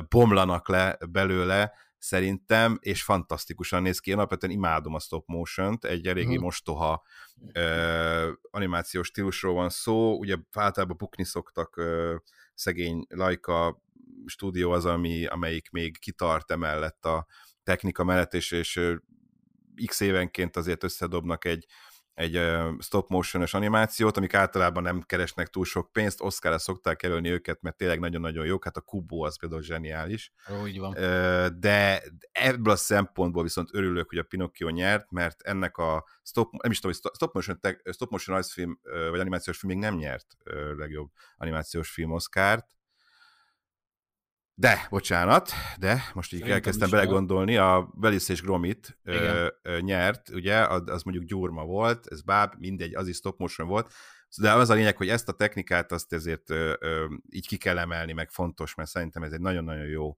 bomlanak le belőle, szerintem, és fantasztikusan néz ki. Én alapvetően imádom a stop motion-t, egy eléggé hmm. mostoha uh, animációs stílusról van szó, ugye általában bukni szoktak uh, szegény Laika stúdió az, ami, amelyik még kitart emellett a technika mellett, és, és x évenként azért összedobnak egy, egy stop motion-os animációt, amik általában nem keresnek túl sok pénzt, Oscarra szokták jelölni őket, mert tényleg nagyon-nagyon jók, hát a Kubo az például zseniális. Úgy van. De ebből a szempontból viszont örülök, hogy a Pinocchio nyert, mert ennek a stop, nem is tudom, hogy stop motion, stop motion rajzfilm, vagy animációs film még nem nyert legjobb animációs film Oscárt, de, bocsánat, de most így Szerintem elkezdtem belegondolni, a Belis és Gromit ö, ö, nyert, ugye, az mondjuk Gyurma volt, ez báb, mindegy, az is stop motion volt, de az a lényeg, hogy ezt a technikát azt ezért ö, ö, így ki kell emelni, meg fontos, mert szerintem ez egy nagyon-nagyon jó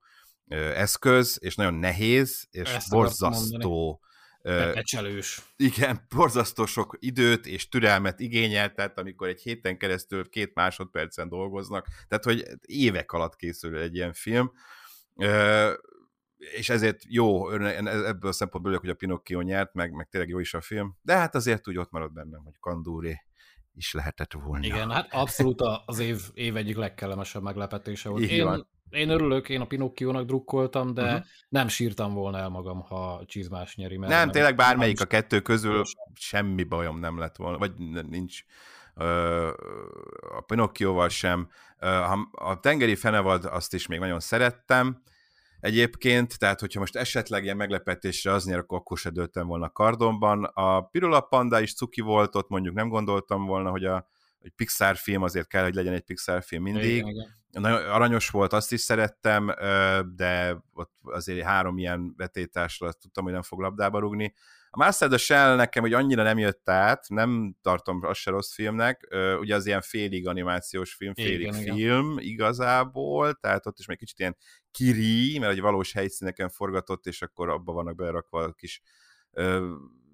ö, eszköz, és nagyon nehéz, és ezt borzasztó Pepecselős. Igen, borzasztó sok időt és türelmet igényel, tehát amikor egy héten keresztül két másodpercen dolgoznak, tehát hogy évek alatt készül egy ilyen film, és ezért jó, ebből a szempontból hogy a Pinocchio nyert, meg, meg tényleg jó is a film, de hát azért úgy ott marad bennem, hogy Kandúri is lehetett volna. Igen, hát abszolút az év, év egyik legkellemesebb meglepetése volt. Így Én van én örülök, én a Pinocchio-nak drukkoltam, de uh-huh. nem sírtam volna el magam, ha csizmás nyeri. Mert nem, nem, tényleg bármelyik nem a kettő közül semmi bajom nem lett volna, vagy nincs a Pinocchio-val sem. A tengeri fenevad azt is még nagyon szerettem, egyébként, tehát hogyha most esetleg ilyen meglepetésre az nyer, akkor, akkor se döltem volna kardomban. A Pirula Panda is cuki volt, ott mondjuk nem gondoltam volna, hogy a hogy Pixar film azért kell, hogy legyen egy Pixar film mindig. Igen, igen. Nagyon aranyos volt, azt is szerettem, de ott azért három ilyen vetétásra tudtam, hogy nem fog labdába rugni. A Master the Shell nekem hogy annyira nem jött át, nem tartom azt se rossz filmnek, ugye az ilyen félig animációs film, félig igen, film igen. igazából, tehát ott is még kicsit ilyen kiri, mert egy valós helyszíneken forgatott, és akkor abba vannak belerakva a kis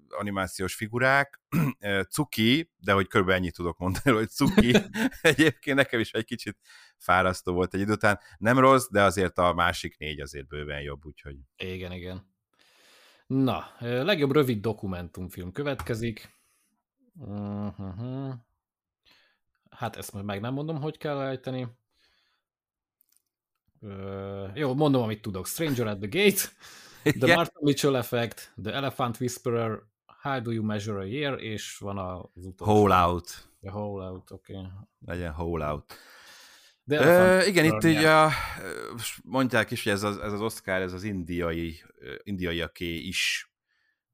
animációs figurák. Cuki, de hogy körülbelül ennyit tudok mondani, hogy Cuki egyébként nekem is egy kicsit fárasztó volt egy idő után. Nem rossz, de azért a másik négy azért bőven jobb, úgyhogy... Igen, igen. Na, legjobb rövid dokumentumfilm következik. Uh-huh. Hát ezt majd meg nem mondom, hogy kell ejteni. Uh, jó, mondom, amit tudok. Stranger at the Gate, The Martha Mitchell Effect, The Elephant Whisperer, How Do You Measure a Year, és van az utolsó. Hole Out. A Hole Out, oké. Okay. Legyen Hole Out. De Ö, igen, itt ugye a, mondják is, hogy ez az, ez az Oscar, ez az indiai, indiaiaké is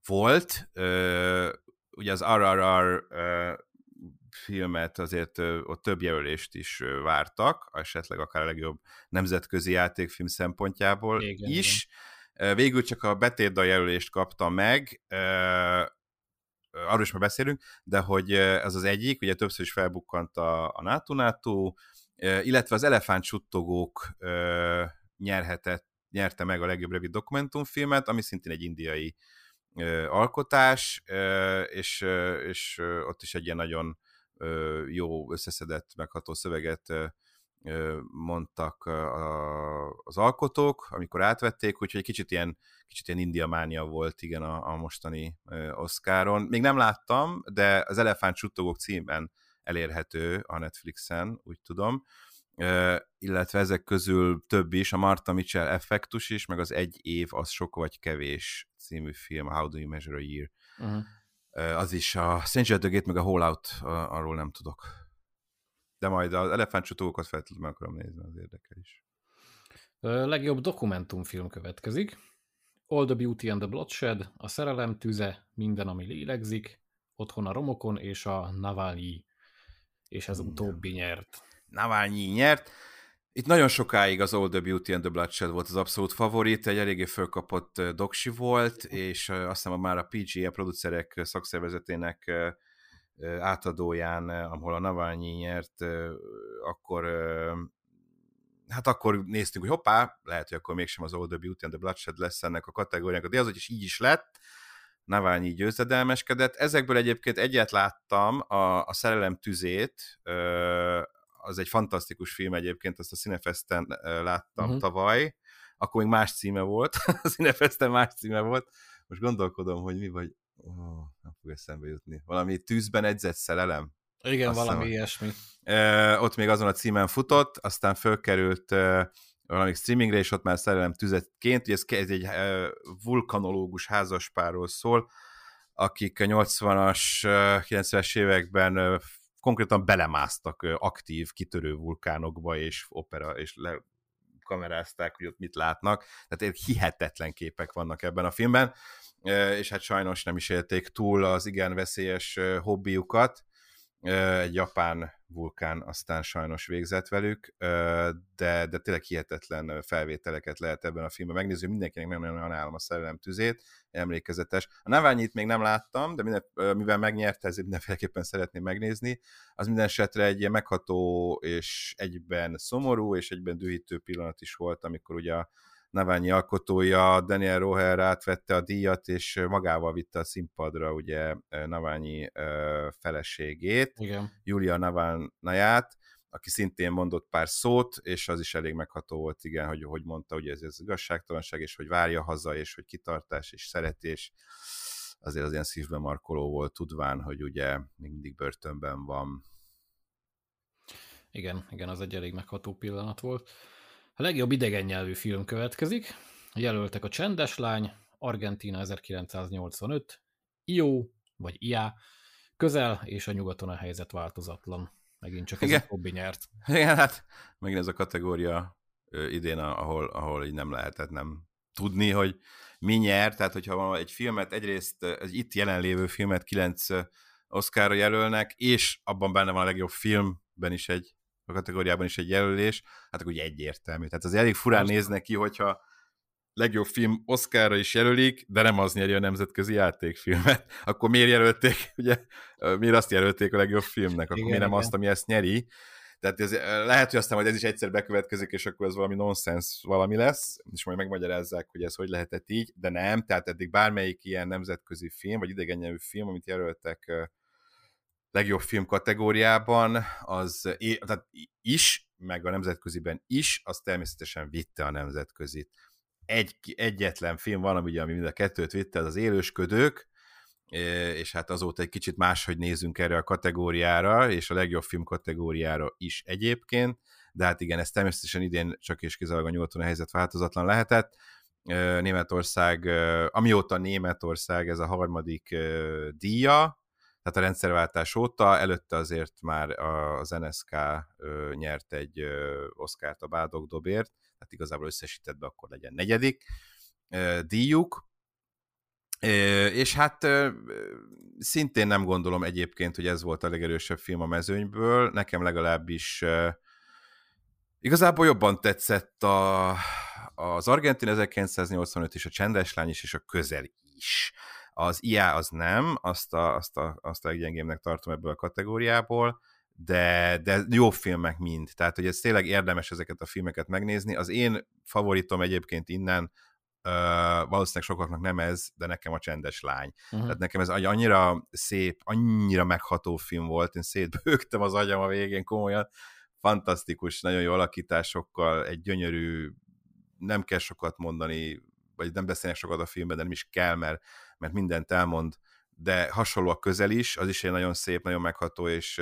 volt. Ö, ugye az RRR ö, filmet azért ott több jelölést is vártak, esetleg akár a legjobb nemzetközi játékfilm szempontjából igen, is. Igen. Végül csak a betétdal jelölést kapta meg, arról is már beszélünk, de hogy ez az egyik, ugye többször is felbukkant a, a NATO NATO, illetve az elefánt suttogók nyerhetett, nyerte meg a legjobb rövid dokumentumfilmet, ami szintén egy indiai alkotás, és, és ott is egy ilyen nagyon jó összeszedett, megható szöveget mondtak az alkotók, amikor átvették, úgyhogy egy kicsit ilyen, kicsit ilyen indiamánia volt igen a, a mostani Oscaron. Még nem láttam, de az Elefánt Suttogók címben elérhető a Netflixen, úgy tudom, illetve ezek közül több is, a Marta Mitchell effektus is, meg az Egy év, az sok vagy kevés című film, How Do You Measure a Year. Uh-huh. Az is a Stranger the Gate, meg a Hole Out, arról nem tudok de majd az elefántcsutókat feltétlenül meg akarom nézni, az érdekel is. A legjobb dokumentumfilm következik. All the Beauty and the Bloodshed, A szerelem tüze, Minden, ami lélegzik, Otthon a romokon és a Navalnyi, és ez utóbbi nyert. Navalnyi nyert. Itt nagyon sokáig az All the Beauty and the Bloodshed volt az abszolút favorit, egy eléggé fölkapott doksi volt, és azt hiszem már a PGA producerek szakszervezetének átadóján, ahol a Navalnyi nyert, akkor hát akkor néztünk, hogy hoppá, lehet, hogy akkor mégsem az All the Beauty and the Bloodshed lesz ennek a kategóriának de az, hogy is így is lett, Navalnyi győzedelmeskedett. Ezekből egyébként egyet láttam, a, a Szerelem tüzét, az egy fantasztikus film egyébként, azt a Cinefesten láttam uh-huh. tavaly, akkor még más címe volt, a Cinefesten más címe volt, most gondolkodom, hogy mi vagy, oh, nem fog eszembe jutni, valami tűzben edzett szerelem? Igen, Azt valami hiszem, ilyesmi. E, ott még azon a címen futott, aztán fölkerült e, valami streamingre, és ott már szerelem tüzetként, ugye ez, egy e, vulkanológus házaspárról szól, akik a 80-as, 90-es években konkrétan belemásztak aktív, kitörő vulkánokba, és opera, és le, kamerázták, hogy ott mit látnak. Tehát hihetetlen képek vannak ebben a filmben, és hát sajnos nem is élték túl az igen veszélyes hobbiukat. Egy japán vulkán aztán sajnos végzett velük, de, de tényleg hihetetlen felvételeket lehet ebben a filmben megnézni, mindenkinek nagyon nagyon állam a szerelem tüzét, emlékezetes. A Naványit még nem láttam, de minden, mivel megnyerte, ezért mindenféleképpen szeretném megnézni. Az minden esetre egy megható és egyben szomorú és egyben dühítő pillanat is volt, amikor ugye a Naványi alkotója, Daniel Roher átvette a díjat, és magával vitte a színpadra ugye Naványi feleségét, Igen. Julia Navánaját, aki szintén mondott pár szót, és az is elég megható volt, igen, hogy, hogy mondta, hogy ez, ez igazságtalanság, és hogy várja haza, és hogy kitartás, és szeretés. Azért az ilyen szívbe markoló volt, tudván, hogy ugye még mindig börtönben van. Igen, igen, az egy elég megható pillanat volt. A legjobb idegen nyelvű film következik. Jelöltek a Csendes lány, Argentina 1985, Io, vagy IA, Közel és a nyugaton a helyzet változatlan. Megint csak ez Igen. a hobbi nyert. Igen, hát megint ez a kategória idén, ahol, ahol így nem lehetett nem tudni, hogy mi nyer, tehát hogyha van egy filmet, egyrészt egy itt jelenlévő filmet kilenc Oscarra jelölnek, és abban benne van a legjobb filmben is egy a kategóriában is egy jelölés, hát akkor ugye egyértelmű. Tehát az elég furán néz neki, hogyha legjobb film Oscarra is jelölik, de nem az nyeri a nemzetközi játékfilmet. Akkor miért jelölték, ugye, miért azt jelölték a legjobb filmnek, akkor igen, miért nem igen. azt, ami ezt nyeri? Tehát ez, lehet, hogy aztán hogy ez is egyszer bekövetkezik, és akkor ez valami nonsens valami lesz, és majd megmagyarázzák, hogy ez hogy lehetett így, de nem, tehát eddig bármelyik ilyen nemzetközi film, vagy idegen film, amit jelöltek legjobb film kategóriában, az tehát is, meg a nemzetköziben is, az természetesen vitte a nemzetközit. Egy, egyetlen film van, ami, ami mind a kettőt vitte, az az élősködők, és hát azóta egy kicsit máshogy nézünk erre a kategóriára, és a legjobb film kategóriára is egyébként, de hát igen, ez természetesen idén csak és kizárólag a nyugaton a helyzet változatlan lehetett. Németország, amióta Németország ez a harmadik díja, tehát a rendszerváltás óta, előtte azért már az NSK nyert egy Oscárt a Bádog Dobért, tehát igazából összesítettben akkor legyen negyedik díjuk, és hát szintén nem gondolom egyébként, hogy ez volt a legerősebb film a mezőnyből, nekem legalábbis igazából jobban tetszett a, az Argentin 1985 és a Csendes Lány is, és a Közel is. Az IA az nem, azt a, azt a, azt a leggyengébbnek tartom ebből a kategóriából, de, de jó filmek mind. Tehát, hogy ez tényleg érdemes ezeket a filmeket megnézni. Az én favoritom egyébként innen, uh, valószínűleg sokaknak nem ez, de nekem a Csendes Lány. Uh-huh. Tehát nekem ez annyira szép, annyira megható film volt, én szétbőgtem az agyam a végén komolyan, fantasztikus, nagyon jó alakításokkal, egy gyönyörű, nem kell sokat mondani, vagy nem beszélnek sokat a filmben, de nem is kell, mert mert mindent elmond, de hasonló a közel is, az is egy nagyon szép, nagyon megható és,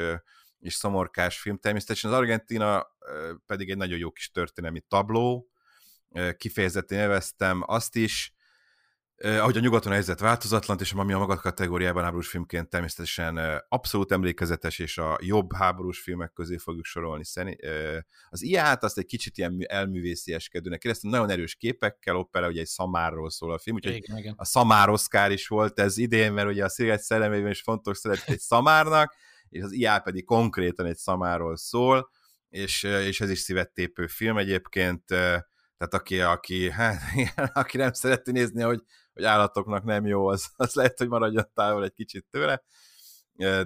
és szomorkás film. Természetesen az Argentina pedig egy nagyon jó kis történelmi tabló, kifejezetten élveztem azt is, ahogy a nyugaton a helyzet változatlan, és ami a maga kategóriában háborús filmként természetesen abszolút emlékezetes, és a jobb háborús filmek közé fogjuk sorolni. Az iát azt egy kicsit ilyen elművészieskedőnek éreztem, nagyon erős képekkel, opera, ugye egy szamárról szól a film, úgyhogy igen, igen. a szamár Oscar is volt ez idén, mert ugye a Sziget szellemében is fontos szerep egy szamárnak, és az IA pedig konkrétan egy szamáról szól, és, és ez is szívettépő film egyébként, tehát aki, aki, hát, aki nem szereti nézni, hogy, hogy állatoknak nem jó, az, az lehet, hogy maradjon távol egy kicsit tőle,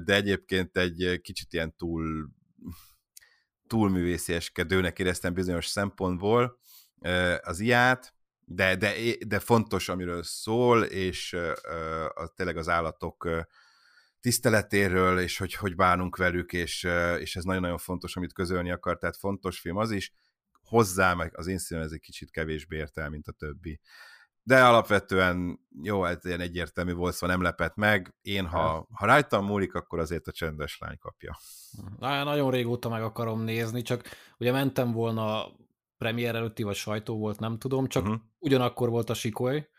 de egyébként egy kicsit ilyen túl túlművészieskedőnek éreztem bizonyos szempontból az iát, de, de, de fontos, amiről szól, és a, tényleg az állatok tiszteletéről, és hogy hogy bánunk velük, és, és ez nagyon-nagyon fontos, amit közölni akar, tehát fontos film az is, hozzá meg az ez egy kicsit kevésbé ért el, mint a többi. De alapvetően jó, ez ilyen egyértelmű volt, szóval nem lepett meg. Én, ha, ha rajtam múlik, akkor azért a csendes lány kapja. Na, nagyon régóta meg akarom nézni, csak ugye mentem volna premier előtti, vagy sajtó volt, nem tudom, csak uh-huh. ugyanakkor volt a sikoly,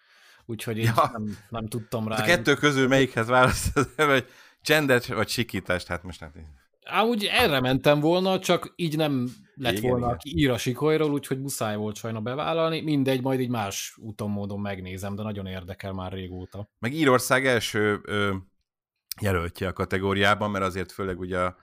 úgyhogy én ja. nem, nem tudtam rá. A kettő közül melyikhez választod, vagy csendet, vagy sikítást, hát most nem. Á, úgy erre mentem volna, csak így nem lett igen, volna, igen. aki ír a sikolyról, úgyhogy muszáj volt sajna bevállalni. Mindegy, majd így más úton, módon megnézem, de nagyon érdekel már régóta. Meg Írország első ö, jelöltje a kategóriában, mert azért főleg ugye a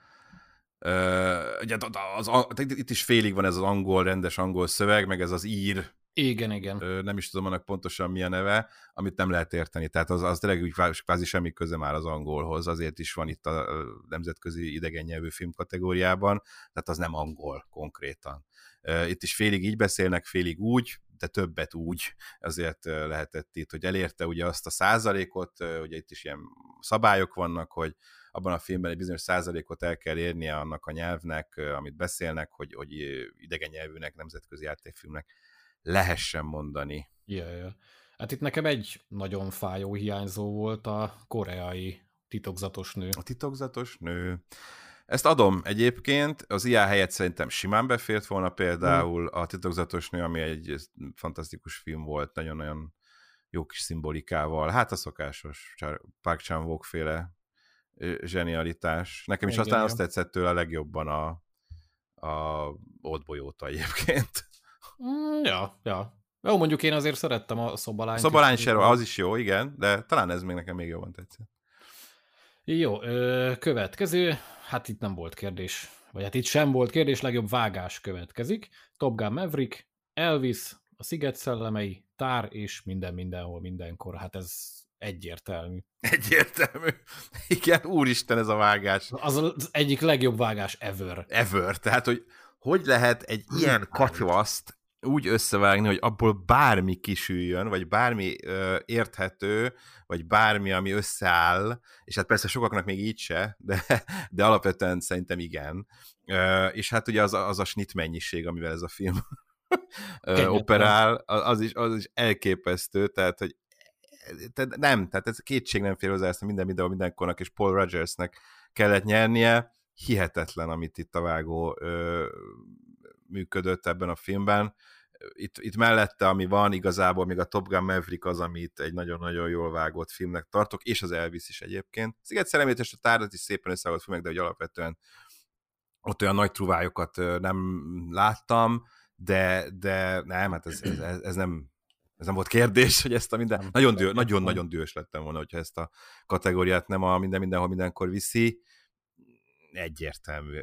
ugye az, az, itt is félig van ez az angol, rendes angol szöveg, meg ez az ír igen, igen. Nem is tudom annak pontosan mi a neve, amit nem lehet érteni. Tehát az, az tényleg úgy kvázi semmi köze már az angolhoz, azért is van itt a nemzetközi idegen nyelvű film kategóriában, tehát az nem angol konkrétan. Itt is félig így beszélnek, félig úgy, de többet úgy, azért lehetett itt, hogy elérte ugye azt a százalékot, ugye itt is ilyen szabályok vannak, hogy abban a filmben egy bizonyos százalékot el kell érnie annak a nyelvnek, amit beszélnek, hogy, hogy idegen nyelvűnek, nemzetközi játékfilmnek lehessen mondani. Ja, ja. Hát itt nekem egy nagyon fájó hiányzó volt a koreai titokzatos nő. A titokzatos nő. Ezt adom egyébként, az IA helyett szerintem simán befért volna például a titokzatos nő, ami egy fantasztikus film volt, nagyon-nagyon jó kis szimbolikával. Hát a szokásos Park chan féle zsenialitás. Nekem is Igen, aztán azt tetszett tőle a legjobban a, a Oldbolyóta egyébként. Mm, ja, ja. Jó, mondjuk én azért szerettem a szobalányt. A szobalány se, az is jó, igen, de talán ez még nekem még jobban tetszett. Jó, ö, következő, hát itt nem volt kérdés, vagy hát itt sem volt kérdés, legjobb vágás következik. Top Gun Maverick, Elvis, a Sziget szellemei, Tár és minden mindenhol mindenkor. Hát ez egyértelmű. Egyértelmű. Igen, úristen ez a vágás. Az az egyik legjobb vágás ever. Ever. Tehát, hogy hogy lehet egy ilyen katyvaszt úgy összevágni, hogy abból bármi kisüljön, vagy bármi ö, érthető, vagy bármi, ami összeáll, és hát persze sokaknak még így se, de, de alapvetően szerintem igen. Ö, és hát ugye az, az a snit mennyiség, amivel ez a film ö, operál, az is, az is elképesztő, tehát, hogy tehát nem, tehát ez kétség nem fér hozzá ezt minden videó mindenkornak, és Paul Rogersnek kellett nyernie, hihetetlen, amit itt a vágó ö, működött ebben a filmben. Itt, itt mellette, ami van, igazából még a Top Gun Maverick az, amit egy nagyon-nagyon jól vágott filmnek tartok, és az Elvis is egyébként. Sziget Szeremét és a tárdat is szépen összevágott filmek, de hogy alapvetően ott olyan nagy truvályokat nem láttam, de, de nem, hát ez, ez, ez, nem, ez nem volt kérdés, hogy ezt a minden... Nagyon-nagyon dühös lettem volna, hogyha ezt a kategóriát nem a minden mindenhol mindenkor viszi egyértelmű.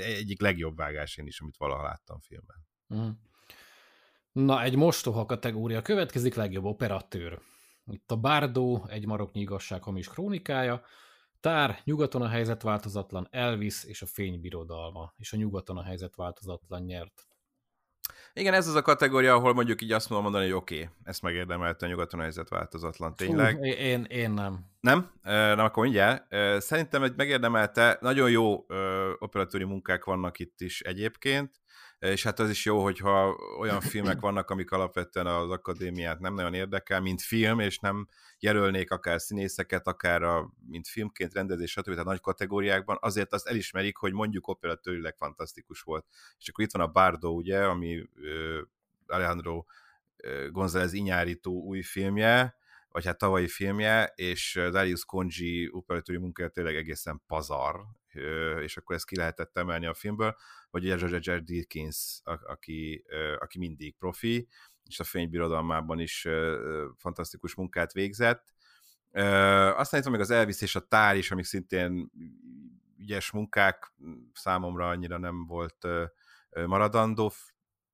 Egyik legjobb vágás én is, amit valaha láttam filmben. Mm. Na, egy mostoha kategória következik, legjobb operatőr. Itt a Bárdó, egy maroknyi igazság hamis krónikája, Tár, nyugaton a helyzet változatlan, Elvis és a fénybirodalma, és a nyugaton a helyzet változatlan nyert. Igen, ez az a kategória, ahol mondjuk így azt mondom mondani, hogy oké, okay, ezt megérdemelte a nyugaton a helyzet változatlan, tényleg. Hú, én, én nem. Nem? Na, akkor mindjárt. Szerintem egy megérdemelte, nagyon jó operatőri munkák vannak itt is egyébként, és hát az is jó, hogyha olyan filmek vannak, amik alapvetően az akadémiát nem nagyon érdekel, mint film, és nem jelölnék akár színészeket, akár a, mint filmként rendezés, stb. Tehát nagy kategóriákban, azért azt elismerik, hogy mondjuk operatőrileg fantasztikus volt. És akkor itt van a Bardo, ugye, ami Alejandro González Inyárító új filmje, vagy hát tavalyi filmje, és Darius Konji operatőri munkája tényleg egészen pazar, és akkor ezt ki lehetett emelni a filmből, vagy ugye George Dickens, aki, aki mindig profi, és a fénybirodalmában is fantasztikus munkát végzett. Aztán itt van még az Elvis és a Tár is, amik szintén ügyes munkák számomra annyira nem volt maradandó,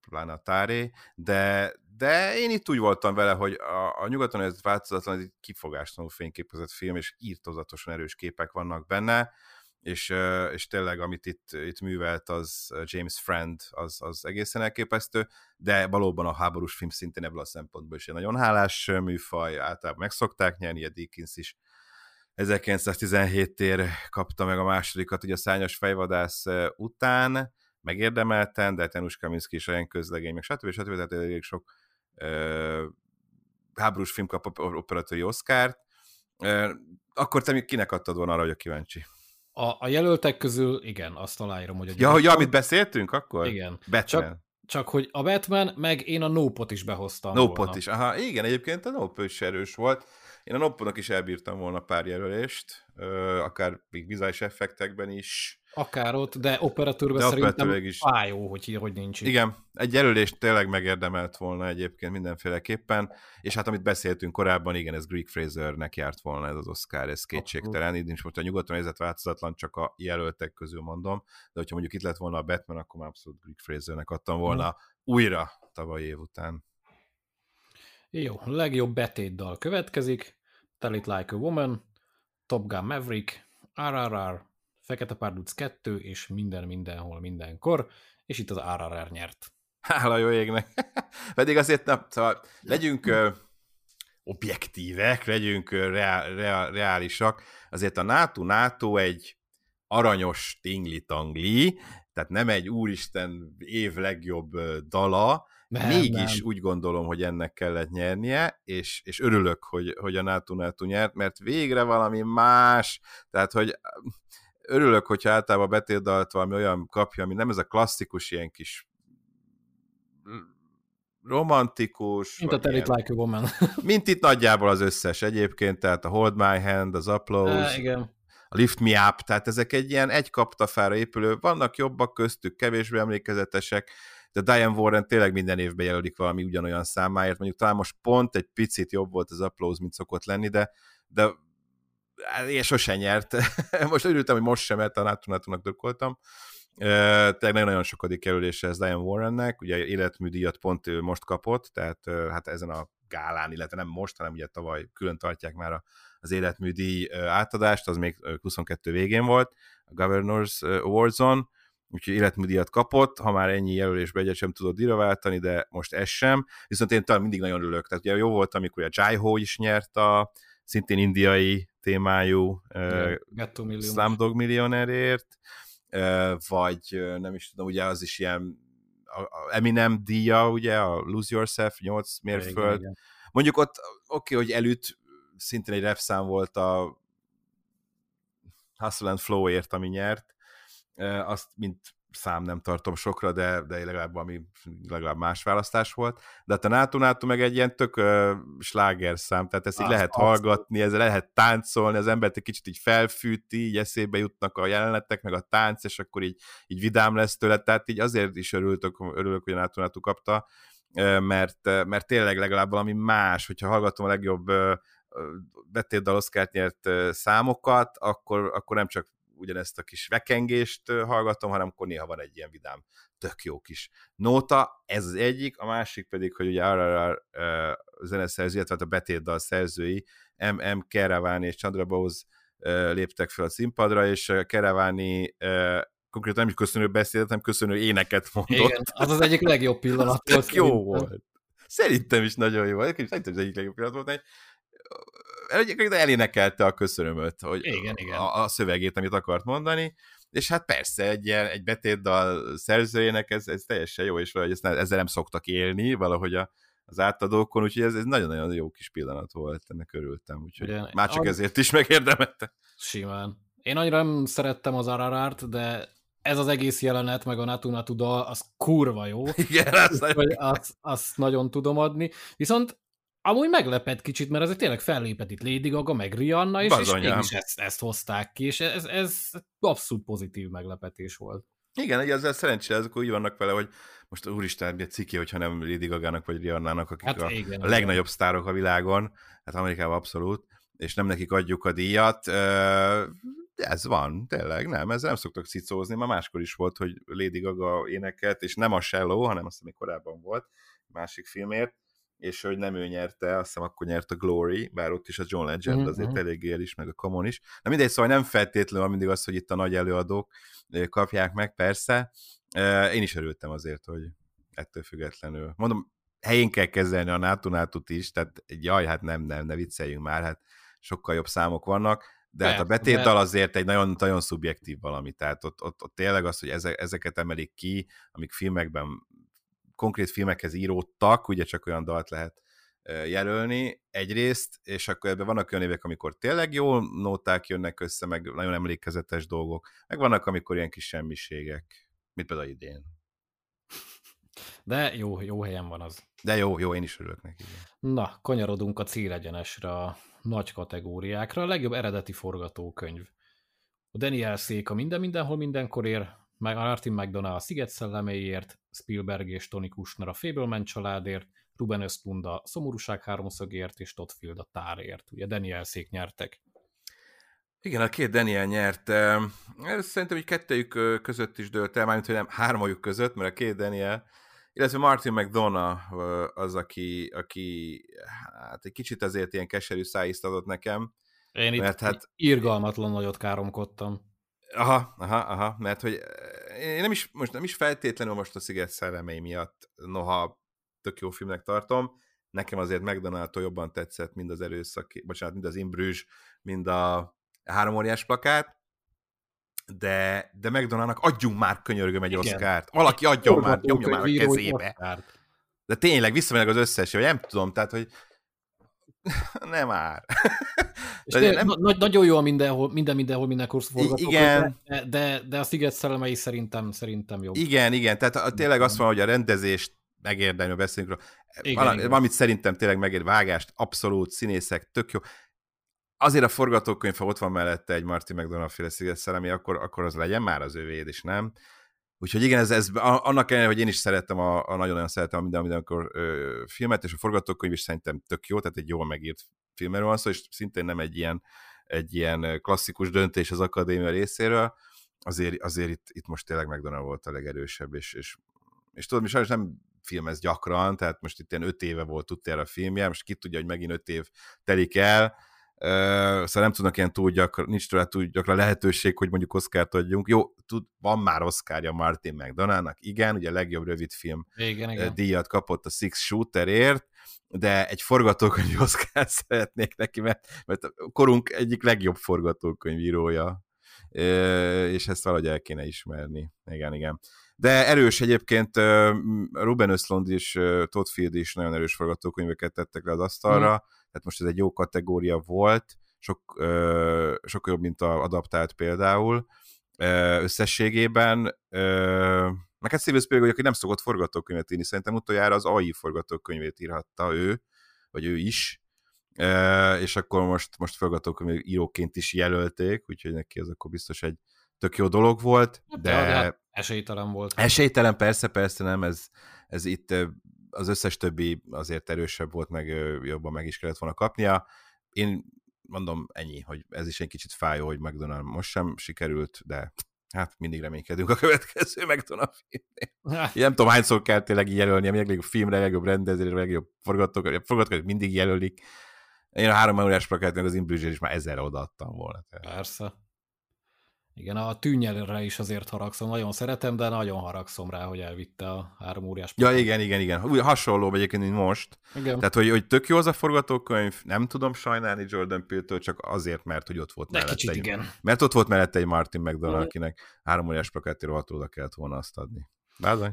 pláne a táré, de, de én itt úgy voltam vele, hogy a, a nyugaton ez változatlan, ez egy kifogástalanul fényképezett film, és írtozatosan erős képek vannak benne, és, és tényleg, amit itt, itt művelt, az James Friend, az, az egészen elképesztő, de valóban a háborús film szintén ebből a szempontból is egy nagyon hálás műfaj, általában megszokták nyerni, a Dickens is 1917-tér kapta meg a másodikat, ugye a szányos fejvadász után, megérdemelten, de Janusz Kaminski is olyan közlegény, meg stb. stb. Tehát elég sok uh, háborús film kap operatőri Oscárt. Uh, akkor te kinek adtad volna arra, hogy a kíváncsi? A, a jelöltek közül, igen, azt aláírom, hogy... Ja, hogy amit beszéltünk akkor? Igen. Batman. Csak, csak hogy a Batman, meg én a Nopot is behoztam Nopot volna. is, aha, igen, egyébként a Nope is erős volt. Én a Nopponak is elbírtam volna pár jelölést, akár még vizuális effektekben is. Akár ott, de operatőrben de szerintem is. fájó, hogy, hogy nincs itt. Igen, egy jelölést tényleg megérdemelt volna egyébként mindenféleképpen, és hát amit beszéltünk korábban, igen, ez Greek Frasernek járt volna ez az Oscar, ez kétségtelen, így most a nyugaton helyzet változatlan, csak a jelöltek közül mondom, de hogyha mondjuk itt lett volna a Batman, akkor már abszolút Greek Frasernek adtam volna hmm. újra tavaly év után. Jó, legjobb betétdal következik, Tell It Like a Woman, Top Gun Maverick, RRR, Fekete Párduc 2, és minden mindenhol mindenkor, és itt az RRR nyert. Hála jó égnek! Pedig azért, na, szóval legyünk ö, objektívek, legyünk ö, reál, reál, reálisak. Azért a NATO, NATO egy aranyos tingli-tangli, tehát nem egy úristen év legjobb dala, nem, Mégis nem. úgy gondolom, hogy ennek kellett nyernie, és, és örülök, hogy, hogy a NATO NATO nyert, mert végre valami más, tehát hogy örülök, hogyha általában betétdalt valami olyan kapja, ami nem ez a klasszikus ilyen kis romantikus. Mint a Tell It Like a Woman. mint itt nagyjából az összes egyébként, tehát a Hold My Hand, az Applause, e, igen. a Lift Me Up, tehát ezek egy ilyen egy kaptafára épülő, vannak jobbak köztük, kevésbé emlékezetesek, de Diane Warren tényleg minden évben jelölik valami ugyanolyan számáért, mondjuk talán most pont egy picit jobb volt az Applause, mint szokott lenni, de, de én sosem nyert. most örültem, hogy most sem, mert a Nátunátunak dökkoltam. Tehát nagyon-nagyon sokadik jelölése ez Diane Warrennek, ugye életműdíjat pont ő most kapott, tehát hát ezen a gálán, illetve nem most, hanem ugye tavaly külön tartják már az életműdíj átadást, az még 22 végén volt, a Governors Awards-on, úgyhogy életműdíjat kapott, ha már ennyi jelölésbe egyet sem tudott díjra váltani, de most ez sem, viszont én talán mindig nagyon örülök, tehát ugye jó volt, amikor a Jai Ho is nyert a szintén indiai témájú uh, Slumdog millionerért, uh, vagy nem is tudom, ugye az is ilyen a Eminem díja, ugye, a Lose Yourself, 8 mérföld. Igen. Mondjuk ott oké, okay, hogy előtt szintén egy rap szám volt a Hustle and Flow-ért, ami nyert, azt mint szám nem tartom sokra, de, de legalább valami, legalább más választás volt. De hát a NATO NATO meg egy ilyen tök uh, sláger szám, tehát ezt így lehet azt. hallgatni, ezzel lehet táncolni, az embert egy kicsit így felfűti, így eszébe jutnak a jelenetek, meg a tánc, és akkor így, így vidám lesz tőle, tehát így azért is örültök, örülök, hogy a NATO NATO kapta, mert, mert tényleg legalább valami más, hogyha hallgatom a legjobb betétdal Oszkárt nyert számokat, akkor, akkor nem csak ugyanezt a kis vekengést hallgatom, hanem akkor néha van egy ilyen vidám, tök jó kis nóta, ez az egyik, a másik pedig, hogy ugye RRR uh, zeneszerző, illetve a betétdal szerzői, M.M. Keravani és Chandra Bose uh, léptek fel a színpadra, és Keravani uh, konkrétan nem is köszönő beszédet, hanem köszönő éneket mondott. Igen, az az egyik legjobb pillanat volt. jó volt. Szerintem is nagyon jó volt. Szerintem az egyik legjobb pillanat volt egyébként elénekelte a köszönömöt, hogy igen, igen. A, a szövegét, amit akart mondani, és hát persze egy, ilyen, egy betétdal szerzőjének ez, ez teljesen jó, és valahogy ezt, ezzel nem szoktak élni valahogy a, az átadókon, úgyhogy ez, ez nagyon-nagyon jó kis pillanat volt, ennek örültem, úgyhogy Ugyan, már csak az... ezért is megérdemelte. Simán. Én annyira nem szerettem az Ararárt, de ez az egész jelenet, meg a Natu Natu dal, az kurva jó. Igen, azt, azt, azt nagyon tudom adni. Viszont Amúgy meglepett kicsit, mert ezek tényleg fellépett itt Lady Gaga, meg Rihanna, és, és mégis ezt, ezt hozták ki, és ez, ez abszolút pozitív meglepetés volt. Igen, egy ezzel szerencsére ezek úgy vannak vele, hogy most úristen, egy ciki, hogyha nem Lady Gaga-nak vagy Rihanna-nak, akik hát a, igen, a legnagyobb sztárok a világon, hát Amerikában abszolút, és nem nekik adjuk a díjat. ez van, tényleg, nem, ezzel nem szoktak cicózni, ma máskor is volt, hogy Lady Gaga énekelt, és nem a Shallow, hanem azt hiszem, korábban volt, másik filmért, és hogy nem ő nyerte, azt hiszem akkor nyert a Glory, bár ott is a John Legend mm-hmm. azért eléggé el is, meg a Common is. Na mindegy, szóval nem feltétlenül mindig az, hogy itt a nagy előadók kapják meg, persze. Én is örültem azért, hogy ettől függetlenül. Mondom, helyén kell kezelni a nato is, tehát jaj, hát nem, nem, ne vicceljünk már, hát sokkal jobb számok vannak, de hát a betétdal azért egy nagyon, nagyon szubjektív valami, tehát ott, ott, ott tényleg az, hogy ezeket emelik ki, amik filmekben, konkrét filmekhez íródtak, ugye csak olyan dalt lehet jelölni egyrészt, és akkor ebben vannak olyan évek, amikor tényleg jó nóták jönnek össze, meg nagyon emlékezetes dolgok, meg vannak, amikor ilyen kis semmiségek, mint például idén. De jó, jó helyen van az. De jó, jó, én is örülök neki. Na, kanyarodunk a célegyenesre, a nagy kategóriákra. A legjobb eredeti forgatókönyv. A Daniel Szék a Minden Mindenhol Mindenkor ér, meg Martin McDonough a Sziget szelleméért, Spielberg és Tony Kushner a Fableman családért, Ruben Östlund a Szomorúság háromszögért, és Todd Field a Tárért. Ugye Daniel Szék nyertek. Igen, a két Daniel nyert. Szerintem, hogy kettőjük között is dőlt el, mármint, hogy nem hármajuk között, mert a két Daniel illetve Martin McDonough az, aki, aki hát egy kicsit azért ilyen keserű szájízt adott nekem. Én itt mert hát, irgalmatlan nagyot káromkodtam. Aha, aha, aha, mert hogy én nem is, most nem is feltétlenül most a Sziget szellemei miatt, noha tök jó filmnek tartom, nekem azért mcdonald jobban tetszett, mind az erőszak, bocsánat, mind az Imbrüzs, mind a három óriás plakát, de, de McDonaldnak adjunk már könyörgöm egy oszkárt. Valaki adjon már, nyomja már a kezébe. De tényleg visszamenek az összes, vagy nem tudom, tehát, hogy nem már. És de nem... na, nagyon jó a mindenhol, minden mindenhol mindenkor forgatók, igen. De, de, de, a Sziget szellemei szerintem, szerintem jó. Igen, igen, tehát a, tényleg azt van, hogy a rendezést megérdemli, beszélünk róla. Igen, Valamit szerintem tényleg megér vágást, abszolút színészek, tök jó azért a forgatókönyv, ha ott van mellette egy Martin McDonald féle szigetszellemi, akkor, akkor az legyen már az övéd, és nem. Úgyhogy igen, ez, ez annak ellenére, hogy én is szerettem, a, a nagyon-nagyon szeretem a minden, mindenkor ö, filmet, és a forgatókönyv is szerintem tök jó, tehát egy jól megírt filmről van szó, és szintén nem egy ilyen, egy ilyen klasszikus döntés az akadémia részéről, azért, azért itt, itt most tényleg McDonald volt a legerősebb, és, és, és tudod, mi sajnos nem filmez gyakran, tehát most itt ilyen öt éve volt utoljára a filmje, most ki tudja, hogy megint öt év telik el, szóval nem tudnak ilyen túl gyakran, nincs tőle túl gyakran lehetőség, hogy mondjuk Oscar-t adjunk. Jó, tud, van már Oscarja Martin McDonaldnak, igen, ugye a legjobb rövidfilm igen, igen. díjat kapott a Six Shooterért, de egy forgatókönyv Oscar szeretnék neki, mert, mert a korunk egyik legjobb forgatókönyvírója, és ezt valahogy el kéne ismerni. Igen, igen. De erős egyébként Ruben Östlund és Todd Field is nagyon erős forgatókönyveket tettek le az asztalra, mm tehát most ez egy jó kategória volt, sok, ö, sokkal jobb, mint a adaptált például ö, összességében. Ö, meg hát Steven Spielberg, aki nem szokott forgatókönyvet írni, szerintem utoljára az AI forgatókönyvét írhatta ő, vagy ő is, ö, és akkor most, most forgatókönyv íróként is jelölték, úgyhogy neki ez akkor biztos egy tök jó dolog volt, de... de, de hát esélytelen volt. Esélytelen, persze, persze nem, ez, ez itt az összes többi azért erősebb volt, meg jobban meg is kellett volna kapnia. Én mondom ennyi, hogy ez is egy kicsit fájó, hogy McDonald most sem sikerült, de hát mindig reménykedünk a következő McDonald filmnél. Nem tudom, hányszor kell tényleg jelölni, a legjobb filmre, a legjobb rendezésre, a legjobb forgatók, forgatók mindig jelölik. Én a három órás plakát, meg az Imbrüzsér is már ezerre odaadtam volna. Tehát. Persze. Igen, a tűnyelre is azért haragszom, nagyon szeretem, de nagyon haragszom rá, hogy elvitte a három óriás. Ja, igen, igen, igen. Úgy hasonló egyébként, mint most. Igen. Tehát, hogy, hogy tök jó az a forgatókönyv, nem tudom sajnálni Jordan Peele-től, csak azért, mert hogy ott volt de mellette. Kicsit, egy, igen. Mert ott volt mellette egy Martin McDonald, mm. akinek három óriás plakátért oda kellett volna azt adni. Bázony?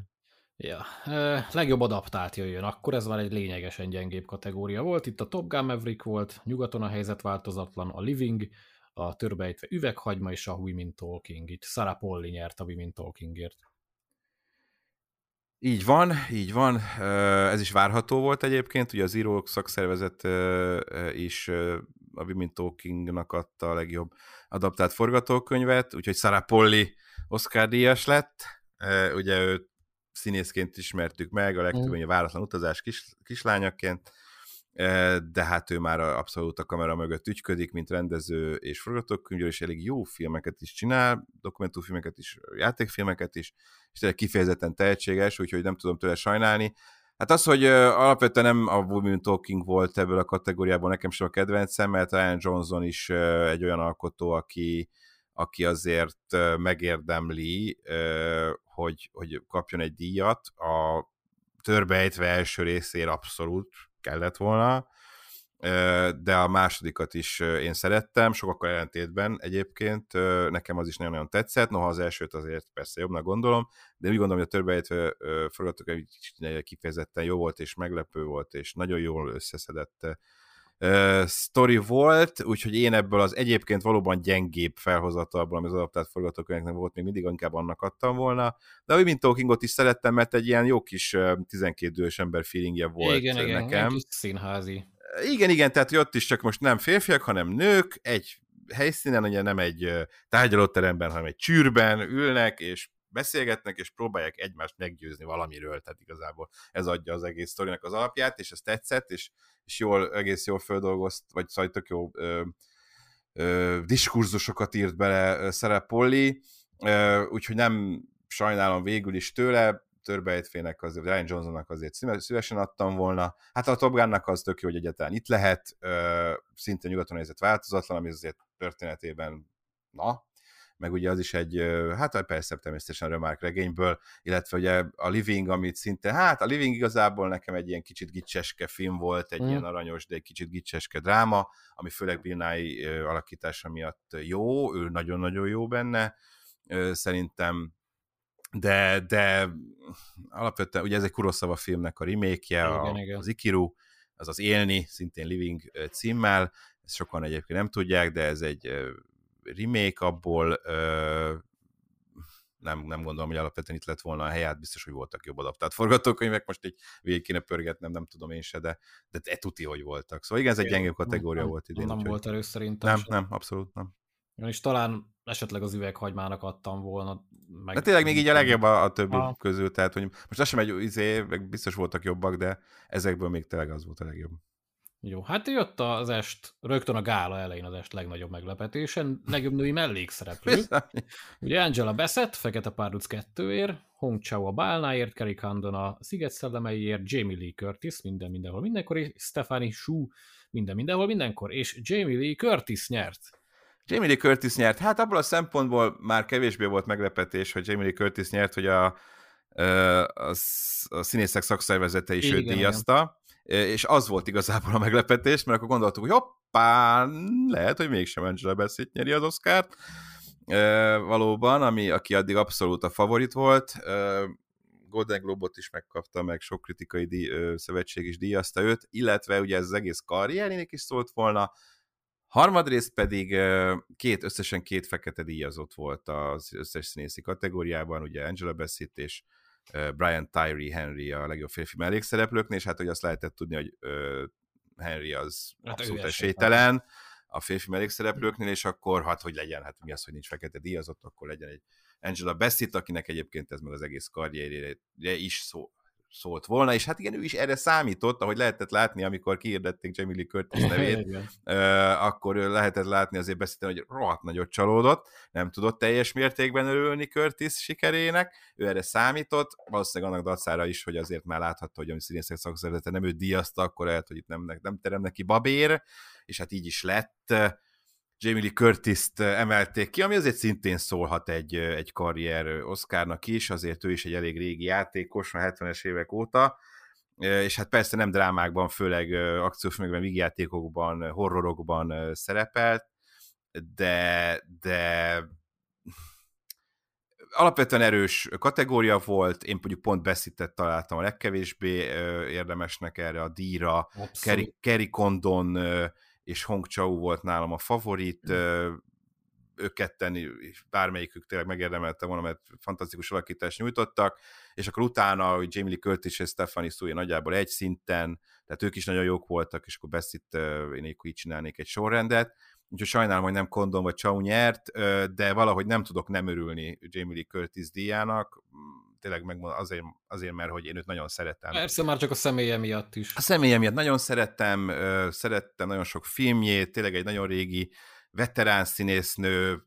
Ja, e, legjobb adaptált jöjjön, akkor ez már egy lényegesen gyengébb kategória volt. Itt a Top Gun Maverick volt, nyugaton a helyzet változatlan, a Living, a törbejtve üveghagyma és a Women Talking. Itt Sarah Polly nyert a Women Talkingért. Így van, így van. Ez is várható volt egyébként, ugye az írók szakszervezet is a Women Talkingnak adta a legjobb adaptált forgatókönyvet, úgyhogy Sarah Polly Oscar díjas lett. Ugye őt színészként ismertük meg, a legtöbb mm. váratlan utazás kis, kislányaként de hát ő már abszolút a kamera mögött ügyködik, mint rendező és forgatókönyvő, és elég jó filmeket is csinál, dokumentumfilmeket is, játékfilmeket is, és tényleg kifejezetten tehetséges, úgyhogy nem tudom tőle sajnálni. Hát az, hogy alapvetően nem a Women Talking volt ebből a kategóriából nekem sem a kedvencem, mert Ryan Johnson is egy olyan alkotó, aki, aki azért megérdemli, hogy, hogy kapjon egy díjat. A törbejtve első részér abszolút kellett volna, de a másodikat is én szerettem, sokakkal ellentétben egyébként, nekem az is nagyon-nagyon tetszett, noha az elsőt azért persze jobbnak gondolom, de úgy gondolom, hogy a törbejtve forgatókönyv kifejezetten jó volt, és meglepő volt, és nagyon jól összeszedett uh, story volt, úgyhogy én ebből az egyébként valóban gyengébb felhozatalból, ami az adaptált forgatókönyveknek volt, még mindig inkább annak adtam volna, de a mint Talkingot is szerettem, mert egy ilyen jó kis uh, 12 idős ember feelingje volt igen, nekem. Igen, igen, kis színházi. Igen, igen, tehát ott is csak most nem férfiak, hanem nők, egy helyszínen, ugye nem egy tárgyalóteremben, hanem egy csűrben ülnek, és beszélgetnek, és próbálják egymást meggyőzni valamiről, tehát igazából ez adja az egész sztorinak az alapját, és ez tetszett, és, és jól, egész jól földolgozt, vagy szóval tök jó ö, ö, diskurzusokat írt bele Szerep Polly, úgyhogy nem sajnálom végül is tőle, törbejtfének, az, Ryan Johnsonnak azért szívesen adtam volna. Hát a Top Gun-nak az tök jó, hogy egyáltalán itt lehet, szinte nyugaton nézett változatlan, ami azért történetében na, meg ugye az is egy, hát persze természetesen Remark regényből, illetve ugye a Living, amit szinte, hát a Living igazából nekem egy ilyen kicsit gicseske film volt, egy mm. ilyen aranyos, de egy kicsit gicseske dráma, ami főleg Bill Nye alakítása miatt jó, ő nagyon-nagyon jó benne, szerintem de, de alapvetően ugye ez egy Kurosawa filmnek a remake a, az Ikiru, az az Élni, szintén Living címmel, ezt sokan egyébként nem tudják, de ez egy remake abból, nem, nem gondolom, hogy alapvetően itt lett volna a helyát, biztos, hogy voltak jobb adaptált forgatókönyvek, most így végig kéne pörgetnem, nem tudom én se, de, de e tuti, hogy voltak. Szóval igen, ez egy gyengébb kategória nem, volt idén. Nem úgy, volt erős szerintem. Nem, nem, abszolút nem. És talán esetleg az üveghagymának adtam volna. Meg... De tényleg még így a legjobb a, a többi ha. közül, tehát hogy most az sem egy izé, meg biztos voltak jobbak, de ezekből még tényleg az volt a legjobb. Jó, hát jött az est, rögtön a gála elején az est legnagyobb meglepetésen, legjobb női mellékszereplő. Ugye Angela Bassett, Fekete Párduc 2-ért, Hong Chao a Bálnáért, Kerry Condon a Sziget szellemeiért, Jamie Lee Curtis, minden mindenhol mindenkor, és Stephanie Shu, minden mindenhol mindenkor, és Jamie Lee Curtis nyert. Jamie Lee Curtis nyert. Hát abból a szempontból már kevésbé volt meglepetés, hogy Jamie Lee Curtis nyert, hogy a, a, a színészek szakszervezete is igen, őt díjazta, igen. És az volt igazából a meglepetés, mert akkor gondoltuk, hogy hoppá, lehet, hogy mégsem Angela Bassett nyeri az Oscárt, valóban, ami, aki addig abszolút a favorit volt, Golden Globot is megkapta, meg sok kritikai díj, szövetség is díjazta őt, illetve ugye ez az egész karrierének is szólt volna, Harmadrészt pedig két, összesen két fekete díjazott volt az összes színészi kategóriában, ugye Angela Bassett és Brian Tyree Henry a legjobb férfi mellékszereplőknél, és hát hogy azt lehetett tudni, hogy Henry az hát abszolút esélytelen a férfi mellékszereplőknél, és akkor hát hogy legyen, hát mi az, hogy nincs fekete díjazott, akkor legyen egy Angela Bassett, akinek egyébként ez meg az egész karrierére is szó, szólt volna, és hát igen, ő is erre számított, ahogy lehetett látni, amikor kiirdették Jamie Lee Curtis nevét, akkor lehetett látni azért beszélni, hogy rohadt nagyot csalódott, nem tudott teljes mértékben örülni Curtis sikerének, ő erre számított, valószínűleg annak dacára is, hogy azért már láthatta, hogy a színészek szakszervezete nem őt díjazta, akkor lehet, hogy itt nem, nem terem neki babér, és hát így is lett Jamie Lee Curtis-t emelték ki, ami azért szintén szólhat egy, egy karrier Oscarnak is, azért ő is egy elég régi játékos, a 70-es évek óta, és hát persze nem drámákban, főleg akciófilmekben, vígjátékokban, horrorokban szerepelt, de, de alapvetően erős kategória volt, én mondjuk pont beszített találtam a legkevésbé érdemesnek erre a díjra, Kerry Condon és Hong Chau volt nálam a favorit, mm. ők ketten, bármelyikük tényleg megérdemelte volna, mert fantasztikus alakítást nyújtottak, és akkor utána, hogy Jamie Lee Curtis és Stephanie Suja nagyjából egy szinten, tehát ők is nagyon jók voltak, és akkor beszít, én így csinálnék egy sorrendet, úgyhogy sajnálom, hogy nem Kondon vagy Chau nyert, de valahogy nem tudok nem örülni Jamie Lee Curtis díjának, tényleg megmondom, azért, azért, mert hogy én őt nagyon szeretem. Persze, már csak a személye miatt is. A személye miatt nagyon szerettem, szerettem nagyon sok filmjét, tényleg egy nagyon régi veterán színésznő,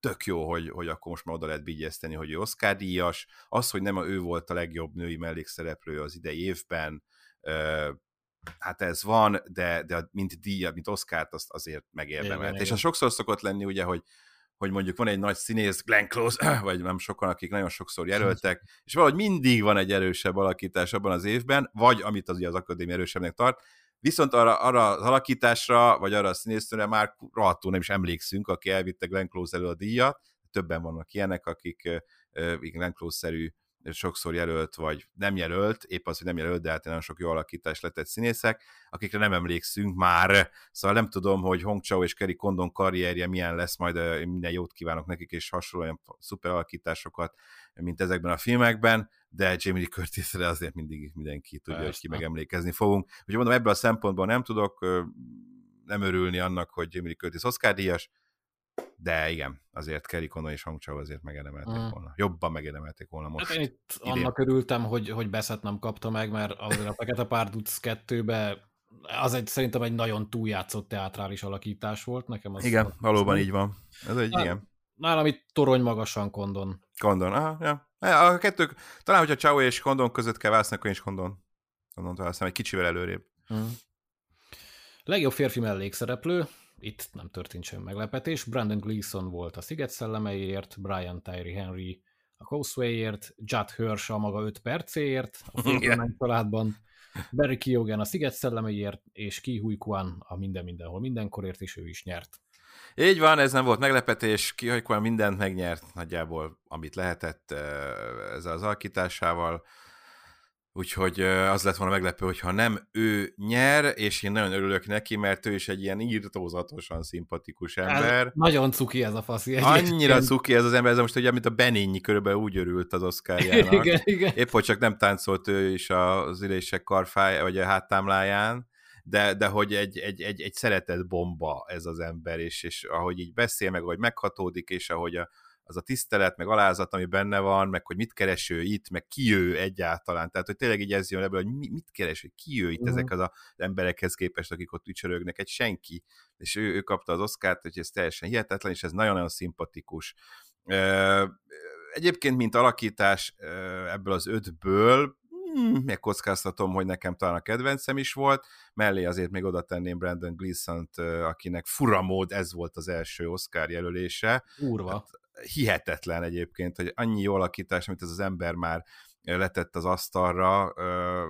tök jó, hogy, hogy akkor most már oda lehet bígyeszteni, hogy ő Oscar díjas. Az, hogy nem a ő volt a legjobb női mellékszereplő az idei évben, hát ez van, de, de mint díjat, mint Oscar-t azt azért megérdemelt. És az sokszor szokott lenni ugye, hogy hogy mondjuk van egy nagy színész, Glenn Close, vagy nem sokan, akik nagyon sokszor jelöltek, és valahogy mindig van egy erősebb alakítás abban az évben, vagy amit az, az akadémia erősebbnek tart, viszont arra, arra az alakításra, vagy arra a színésznőre már rohadtul nem is emlékszünk, aki elvitte Glenn Close elő a díjat, többen vannak ilyenek, akik Glenn Close-szerű sokszor jelölt, vagy nem jelölt, épp az, hogy nem jelölt, de hát nagyon sok jó alakítás lett egy színészek, akikre nem emlékszünk már. Szóval nem tudom, hogy Hong Chao és Kerry Condon karrierje milyen lesz, majd minden jót kívánok nekik, és hasonló olyan szuper alakításokat, mint ezekben a filmekben, de Jamie Lee Curtisre azért mindig mindenki tudja, Persze. hogy ki megemlékezni fogunk. Úgyhogy mondom, ebből a szempontból nem tudok nem örülni annak, hogy Jamie Lee Curtis Oscar díjas, de igen, azért Kerry Condon és Hong Chao azért megedemelték mm. volna. Jobban megedemelték volna most. Hát én itt idén. annak örültem, hogy, hogy Beszet nem kapta meg, mert azért a Fekete Párduc 2-be az egy, szerintem egy nagyon túljátszott teátrális alakítás volt. Nekem az igen, az valóban az így van. Ez egy, Nálam, igen. Nálam itt torony magasan Kondon. Kondon, aha, ja. A kettők, talán, hogyha Chao és Kondon között kell választani, akkor én is Kondon. Kondon választom, egy kicsivel előrébb. Hmm. Legjobb férfi mellékszereplő, itt nem történt sem meglepetés. Brandon Gleeson volt a Sziget szellemeiért, Brian Tyree Henry a Causewayért, Judd Hirsch a maga 5 percéért, a Félkömen családban, Barry Keoghan a Sziget szellemeiért, és Ki Hui Kwan a Minden Mindenhol Mindenkorért, és ő is nyert. Így van, ez nem volt meglepetés, Ki Hui Kwan mindent megnyert, nagyjából amit lehetett eh, ezzel az alakításával. Úgyhogy az lett volna meglepő, hogyha nem ő nyer, és én nagyon örülök neki, mert ő is egy ilyen írtózatosan szimpatikus ember. Ez nagyon cuki ez a faszi. Annyira cuki ez az ember, ez most ugye, mint a Benényi körülbelül úgy örült az Oscarjának. igen, igen. Épp, hogy csak nem táncolt ő is az ülések karfáj, vagy a háttámláján, de, de hogy egy, egy, egy, egy szeretett bomba ez az ember, és, és ahogy így beszél, meg ahogy meghatódik, és ahogy a, az a tisztelet, meg alázat, ami benne van, meg hogy mit keres ő itt, meg ki ő egyáltalán. Tehát, hogy tényleg így ez jön ebből, hogy mit keres, hogy ki ő itt uh-huh. ezek az, az emberekhez képest, akik ott ücsörögnek, egy senki. És ő, ő kapta az oszkárt, hogy ez teljesen hihetetlen, és ez nagyon-nagyon szimpatikus. Egyébként, mint alakítás ebből az ötből, hmm, megkockáztatom, hogy nekem talán a kedvencem is volt, mellé azért még oda tenném Brandon Gleeson-t, akinek furamód ez volt az első Oscar jelölése. Urva. Hát, hihetetlen egyébként, hogy annyi jó alakítás, amit ez az ember már letett az asztalra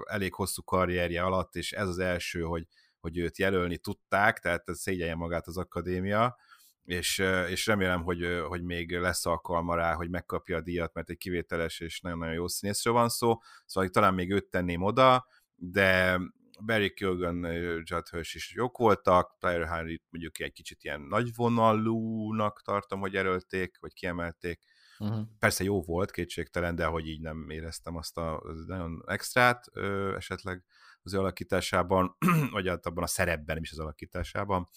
elég hosszú karrierje alatt, és ez az első, hogy, hogy őt jelölni tudták, tehát ez szégyelje magát az akadémia, és, és remélem, hogy, hogy még lesz alkalma rá, hogy megkapja a díjat, mert egy kivételes és nagyon-nagyon jó színészről van szó, szóval talán még őt tenném oda, de Barry Kilgan, Judd Hirsch is jók voltak, Tyler Henry mondjuk egy kicsit ilyen nagyvonalúnak tartom, hogy erőlték, vagy kiemelték. Uh-huh. Persze jó volt, kétségtelen, de hogy így nem éreztem azt a az nagyon extrát ö, esetleg az alakításában, vagy abban a szerepben, nem is az alakításában.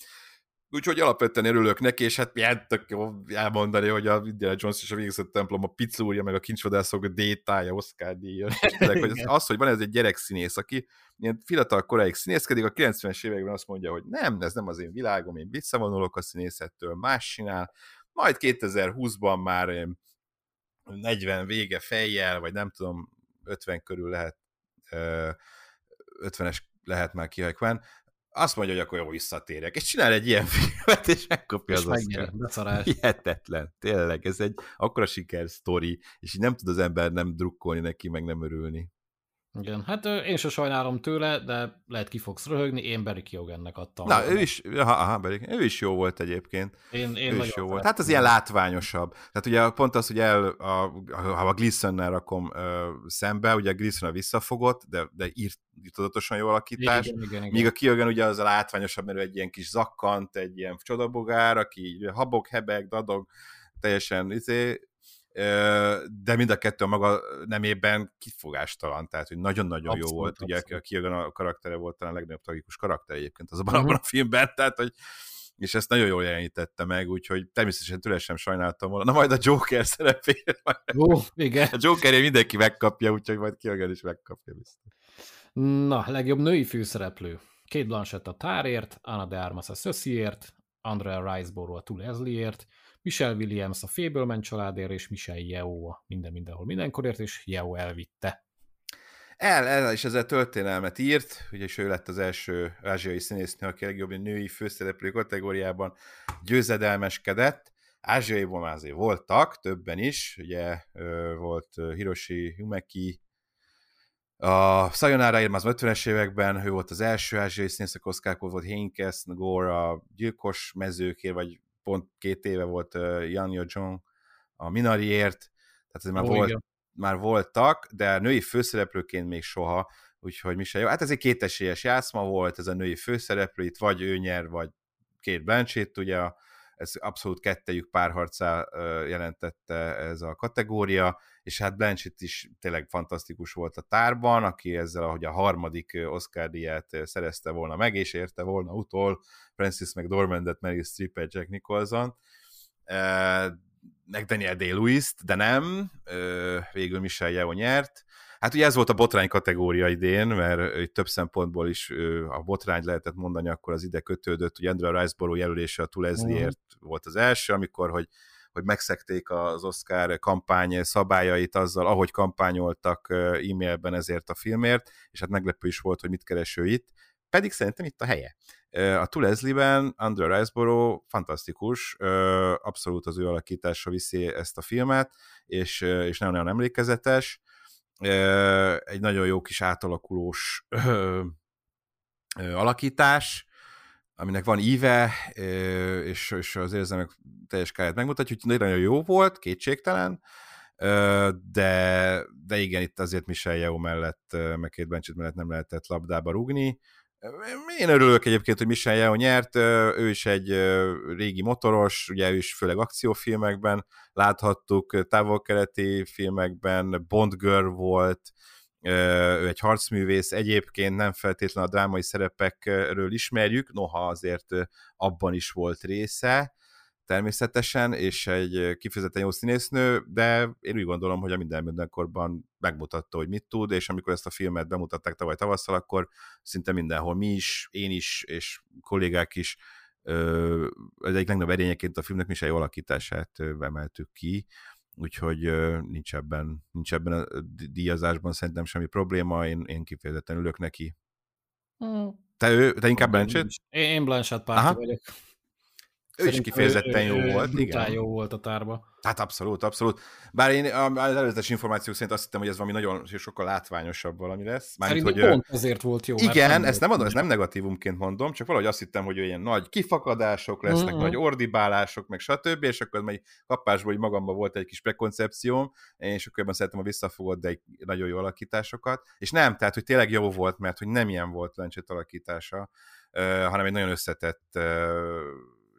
Úgyhogy alapvetően örülök neki, és hát milyen tök jó elmondani, hogy a Indiana Jones és a végzett templom, a picúrja, meg a kincsvadászok détája, Oscar díja. hogy az, az, hogy van ez egy gyerekszínész, aki ilyen fiatal koráig színészkedik, a 90-es években azt mondja, hogy nem, ez nem az én világom, én visszavonulok a színészettől, más csinál, majd 2020-ban már 40 vége fejjel, vagy nem tudom, 50 körül lehet 50-es lehet már kihajkván, azt mondja, hogy akkor jó visszatérek, és csinál egy ilyen filmet, és megkapja és az Oscar. Hihetetlen, tényleg, ez egy akkora siker sztori, és így nem tud az ember nem drukkolni neki, meg nem örülni. Igen, hát én se sajnálom tőle, de lehet ki fogsz röhögni, én Barry Keoghannek adtam. Na, ő is, aha, aha, Barry, ő is jó volt egyébként. Én, én ő is jó volt. Hát az ilyen látványosabb. Tehát ugye pont az, hogy el, a, ha a Gleason-nel rakom ö, szembe, ugye a Gleason a visszafogott, de, de írt tudatosan jó alakítás. Igen, igen, igen. Míg a Keoghan ugye az a látványosabb, mert ő egy ilyen kis zakkant, egy ilyen csodabogár, aki habok, hebeg, dadog, teljesen izé, de mind a kettő a maga nemében kifogástalan, tehát hogy nagyon-nagyon jó volt. Abszolút. Ugye a Kiegan a karaktere volt talán a legnagyobb tragikus karakter egyébként az abban, uh-huh. abban a filmben, tehát hogy és ezt nagyon jól jelenítette meg, úgyhogy természetesen tőle sem sajnáltam volna. Na majd a Joker szerepére. Ó, igen. A Joker mindenki megkapja, úgyhogy majd Kilgan is megkapja biztos. Na, legjobb női főszereplő. Kate Blanchett a Tárért, Anna de Armas a Sössiért, Andrea Riseborough a Tulezliért, Michelle Williams a Fableman családért, és Michelle Yeo a Minden Mindenhol Mindenkorért, és Yeo elvitte. El, el is ezzel történelmet írt, ugye ő lett az első ázsiai színésznő, aki legjobb női főszereplő kategóriában győzedelmeskedett. Ázsiaiból már voltak, többen is, ugye volt Hiroshi Humeki, a Sayonara az 50-es években, ő volt az első ázsiai színészek oszkárkor, volt Hinkes, Gore a gyilkos mezőkért, vagy pont két éve volt Jan Jong a Minariért, tehát ez már, oh, volt, már voltak, de női főszereplőként még soha, úgyhogy mi se jó. Hát ez egy kétesélyes játszma volt, ez a női főszereplő, itt vagy ő nyer, vagy két Blanchett, ugye ez abszolút kettejük párharcá jelentette ez a kategória, és hát Blanchett is tényleg fantasztikus volt a tárban, aki ezzel, ahogy a harmadik Oscar díját szerezte volna meg, és érte volna utol Francis McDormandet, Meryl Streep, Jack Nicholson, meg Daniel Day-Lewis-t, de nem, végül Michelle Yeoh nyert, Hát ugye ez volt a botrány kategória idén, mert több szempontból is a botrány lehetett mondani, akkor az ide kötődött, hogy Andrew Riceborough jelölése a Tulezliért uh-huh. volt az első, amikor, hogy hogy megszekték az Oscar kampány szabályait azzal, ahogy kampányoltak e-mailben ezért a filmért, és hát meglepő is volt, hogy mit kereső itt, pedig szerintem itt a helye. A Tulezliben Andrew Riceborough fantasztikus, abszolút az ő alakítása viszi ezt a filmet, és, és nagyon-nagyon emlékezetes, egy nagyon jó kis átalakulós alakítás, aminek van íve, és, és az érzelmek teljes káját megmutatja, úgyhogy nagyon jó volt, kétségtelen, de, de igen, itt azért Michel Yeoh mellett, meg két Benchit mellett nem lehetett labdába rugni, én örülök egyébként, hogy Michel Yeoh nyert, ő is egy régi motoros, ugye ő is főleg akciófilmekben láthattuk, távol-keleti filmekben, Bond Girl volt, ő egy harcművész, egyébként nem feltétlenül a drámai szerepekről ismerjük, noha azért abban is volt része, természetesen, és egy kifejezetten jó színésznő, de én úgy gondolom, hogy a minden mindenkorban megmutatta, hogy mit tud, és amikor ezt a filmet bemutatták tavaly tavasszal, akkor szinte mindenhol mi is, én is, és kollégák is az egyik legnagyobb erényeként a filmnek mi se jó alakítását emeltük ki, úgyhogy nincs ebben, nincs ebben a díjazásban szerintem semmi probléma, én, én kifejezetten ülök neki. Hmm. Te, ő, te inkább Blanchett? Én Blanchett párti vagyok. Ő is kifejezetten jó ő, volt. Igen. jó volt a tárba. Hát abszolút, abszolút. Bár én az előzetes információk szerint azt hittem, hogy ez valami nagyon sokkal látványosabb valami lesz. Mármint, hogy, pont ezért volt jó. Igen, ezt nem adom, ezt nem negatívumként mondom, csak valahogy azt hittem, hogy ilyen nagy kifakadások lesznek, mm-hmm. nagy ordibálások, meg stb. És akkor majd kapásból, hogy magamban volt egy kis prekoncepcióm, és akkor ebben szeretem a visszafogott, de egy nagyon jó alakításokat. És nem, tehát, hogy tényleg jó volt, mert hogy nem ilyen volt Lencset alakítása, hanem egy nagyon összetett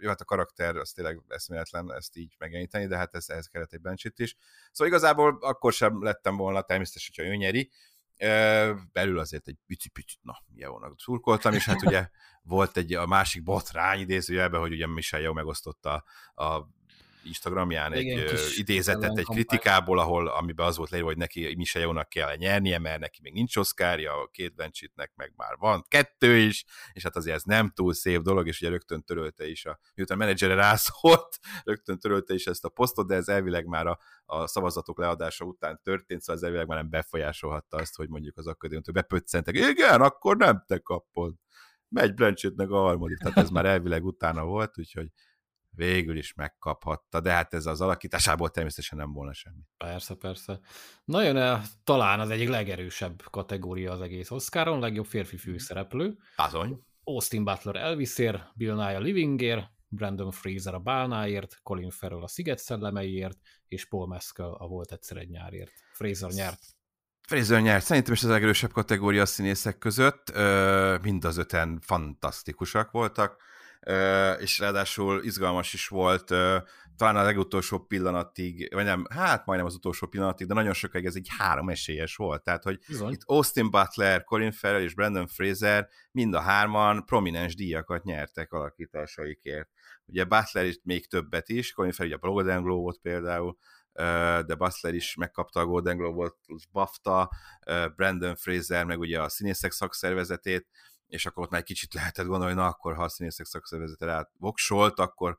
jó, hát a karakter az tényleg eszméletlen ezt így megjeleníteni, de hát ez, ehhez kellett egy bencsit is. Szóval igazából akkor sem lettem volna természetesen, hogyha ő nyeri, belül azért egy pici-pici, na, jónak szurkoltam, és hát ugye volt egy a másik botrány idézőjelben, hogy ugye Michel jó megosztotta a Instagramján egy Igen, idézetet egy kritikából, ahol amiben az volt leírva, hogy neki Michelle kell nyernie, mert neki még nincs oszkárja, a két Benchitnek meg már van kettő is, és hát azért ez nem túl szép dolog, és ugye rögtön törölte is, a, miután a menedzsere rászólt, rögtön törölte is ezt a posztot, de ez elvileg már a, a szavazatok leadása után történt, szóval ez elvileg már nem befolyásolhatta azt, hogy mondjuk az akadémiától bepöccentek, igen, akkor nem te kapod. Megy Blanchettnek a harmadik, tehát ez már elvileg utána volt, úgyhogy végül is megkaphatta, de hát ez az alakításából természetesen nem volna semmi. Persze, persze. Nagyon talán az egyik legerősebb kategória az egész Oscaron, legjobb férfi főszereplő. Azony. Austin Butler Elvisért, Bill Nye a Livingért, Brandon Fraser a Bálnáért, Colin Farrell a Sziget szellemeiért, és Paul Mescal a Volt egyszer egy nyárért. Fraser nyert. Fraser nyert. Szerintem is az legerősebb kategória a színészek között. Mind az öten fantasztikusak voltak és ráadásul izgalmas is volt, talán a legutolsó pillanatig, vagy nem, hát majdnem az utolsó pillanatig, de nagyon sokáig ez egy három esélyes volt. Tehát, hogy Bizony. itt Austin Butler, Colin Farrell és Brandon Fraser mind a hárman prominens díjakat nyertek alakításaikért. Ugye Butler is még többet is, Colin Farrell ugye a Golden Globe-ot például, de Butler is megkapta a Golden Globe-ot, plusz BAFTA, Brandon Fraser, meg ugye a színészek szakszervezetét, és akkor ott már egy kicsit lehetett gondolni, na akkor ha a színészek szakszervezete rá voksolt, akkor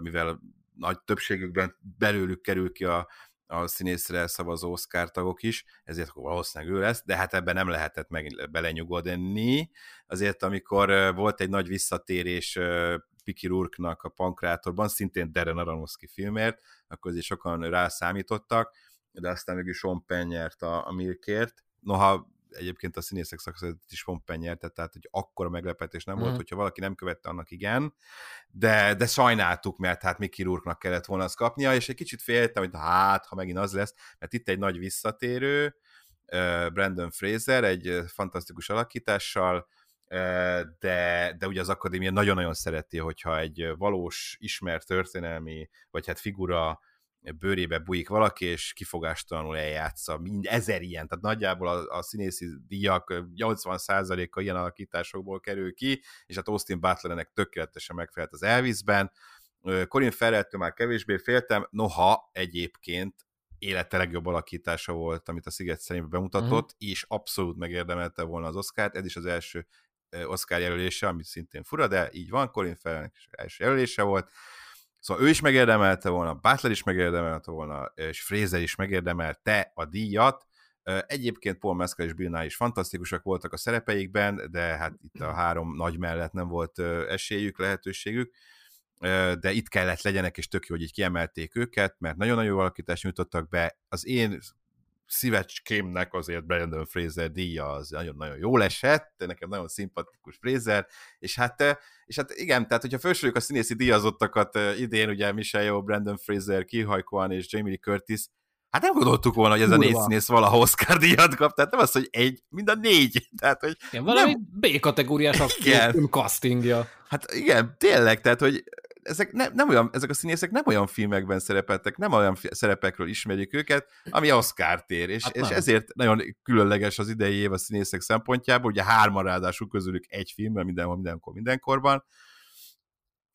mivel nagy többségükben belőlük kerül ki a, a színészre szavazó Oscar tagok is, ezért akkor valószínűleg ő lesz, de hát ebben nem lehetett meg belenyugodni. Azért, amikor volt egy nagy visszatérés Piki Rourke-nak a Pankrátorban, szintén Darren Aronofsky filmért, akkor azért sokan rászámítottak, de aztán mégis Sean Penn nyert a, a Milkért. Noha egyébként a színészek szakszervezet is pont nyerte, tehát hogy akkora meglepetés nem mm. volt, mhm. hogyha valaki nem követte, annak igen, de, de sajnáltuk, mert hát Mickey Rourke-nak kellett volna azt kapnia, és egy kicsit féltem, hogy hát, ha megint az lesz, mert itt egy nagy visszatérő, Brandon Fraser, egy fantasztikus alakítással, de, de ugye az akadémia nagyon-nagyon szereti, hogyha egy valós, ismert történelmi, vagy hát figura bőrébe bujik valaki, és kifogástalanul eljátsza mind ezer ilyen, tehát nagyjából a, a színészi díjak 80%-a ilyen alakításokból kerül ki, és hát Austin Butlernek tökéletesen megfelelt az Elvisben. Corin Ferrelltől már kevésbé féltem, noha egyébként élete legjobb alakítása volt, amit a Sziget szerint bemutatott, uh-huh. és abszolút megérdemelte volna az Oscárt, ez is az első Oscar jelölése, amit szintén fura, de így van, Corin Ferrellnek első jelölése volt. Szóval ő is megérdemelte volna, Butler is megérdemelte volna, és Fraser is megérdemelte a díjat. Egyébként Paul Mescal és Bill Nye is fantasztikusak voltak a szerepeikben, de hát itt a három nagy mellett nem volt esélyük, lehetőségük de itt kellett legyenek, és tök jó, hogy így kiemelték őket, mert nagyon-nagyon alakítást nyújtottak be. Az én szívecskémnek azért Brandon Fraser díja az nagyon-nagyon jól esett, nekem nagyon szimpatikus Fraser, és hát, és hát igen, tehát hogyha felsoroljuk a színészi díjazottakat idén, ugye Michelle Yeoh, Brandon Fraser, Ki Kwan és Jamie Lee Curtis, Hát nem gondoltuk volna, hogy ez Kurva. a négy színész valaha Oscar díjat kap, tehát nem az, hogy egy, mind a négy. Tehát, hogy igen, valami nem... B-kategóriás castingja. Hát igen, tényleg, tehát, hogy ezek, ne, nem olyan, ezek a színészek nem olyan filmekben szerepeltek, nem olyan szerepekről ismerjük őket, ami Oscar tér, és, hát és ezért nagyon különleges az idei év a színészek szempontjából, ugye hárman ráadásul közülük egy filmben, mindenhol, mindenkor, mindenkorban,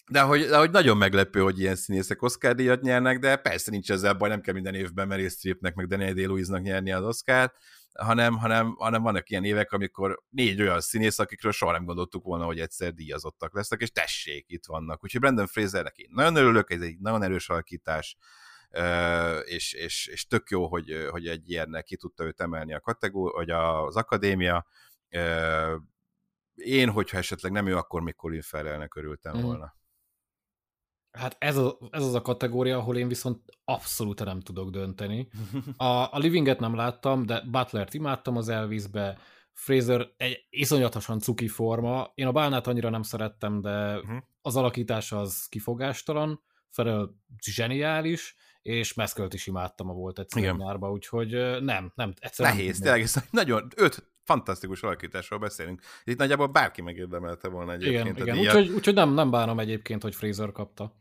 de hogy, de hogy nagyon meglepő, hogy ilyen színészek Oscar díjat nyernek, de persze nincs ezzel baj, nem kell minden évben Meryl Streepnek, meg Daniel day nyerni az Oscar-t, hanem, hanem, hanem vannak ilyen évek, amikor négy olyan színész, akikről soha nem gondoltuk volna, hogy egyszer díjazottak lesznek, és tessék, itt vannak. Úgyhogy Brandon Frasernek én nagyon örülök, ez egy nagyon erős alakítás, és, és, és tök jó, hogy, hogy egy ilyennek ki tudta őt emelni a kategória, vagy az akadémia. Én, hogyha esetleg nem ő, akkor még Colin Farrellnek örültem mm. volna. Hát ez, a, ez az a kategória, ahol én viszont abszolút nem tudok dönteni. A, a Livinget nem láttam, de Butlert imádtam az Elvisbe, Fraser egy iszonyatosan cuki forma. Én a bálnát annyira nem szerettem, de uh-huh. az alakítás az kifogástalan, Ferel zseniális, és Meszkölt is imádtam a volt egyszer nyárba, úgyhogy nem, nem, egyszerűen Nehéz, tényleg, ez nagyon, öt fantasztikus alakításról beszélünk. Itt nagyjából bárki megérdemelte volna egyébként igen, a igen. Úgyhogy, úgyhogy nem, nem bánom egyébként, hogy Fraser kapta.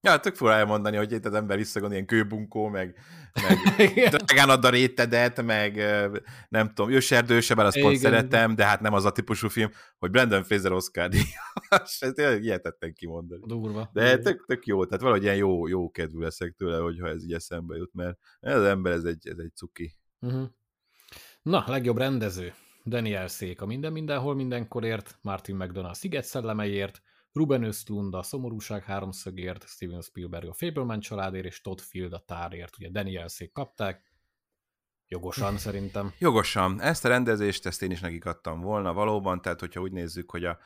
Ja, tök fura elmondani, hogy itt az ember visszagond ilyen kőbunkó, meg, meg drágán ad a rétedet, meg nem tudom, őserdőse, bár azt pont szeretem, de hát nem az a típusú film, hogy Brandon Fraser Oscar díjas. Ez tényleg hihetetlen kimondani. Durva. De tök, tök jó, tehát valahogy ilyen jó, jó kedvű leszek tőle, hogyha ez így eszembe jut, mert ez az ember, ez egy, ez egy cuki. Uh-huh. Na, legjobb rendező. Daniel Szék a Minden Mindenhol Mindenkorért, Martin McDonald Sziget szellemeiért, Ruben Östlund a Szomorúság háromszögért, Steven Spielberg a Fableman családért, és Todd Field a Tárért. Ugye Daniel Szék kapták, Jogosan szerintem. Jogosan. Ezt a rendezést, ezt én is nekik adtam volna valóban, tehát hogyha úgy nézzük, hogy, a,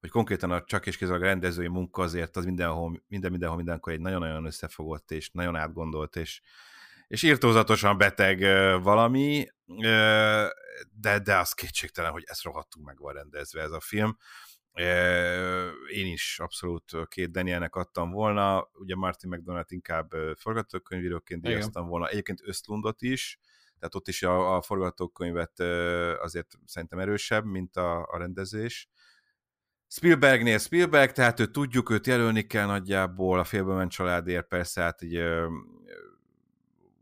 hogy konkrétan a csak és kizárólag a rendezői munka azért az mindenhol, minden, mindenhol, mindenkor egy nagyon-nagyon összefogott és nagyon átgondolt és, és írtózatosan beteg valami, de, de az kétségtelen, hogy ezt rohadtunk meg van rendezve ez a film. Én is abszolút két Danielnek adtam volna, ugye Martin McDonald inkább forgatókönyvíróként díjaztam volna, egyébként Östlundot is, tehát ott is a, a forgatókönyvet azért szerintem erősebb, mint a, a rendezés. Spielbergnél Spielberg, tehát őt tudjuk, őt jelölni kell nagyjából, a félből családért persze, hát így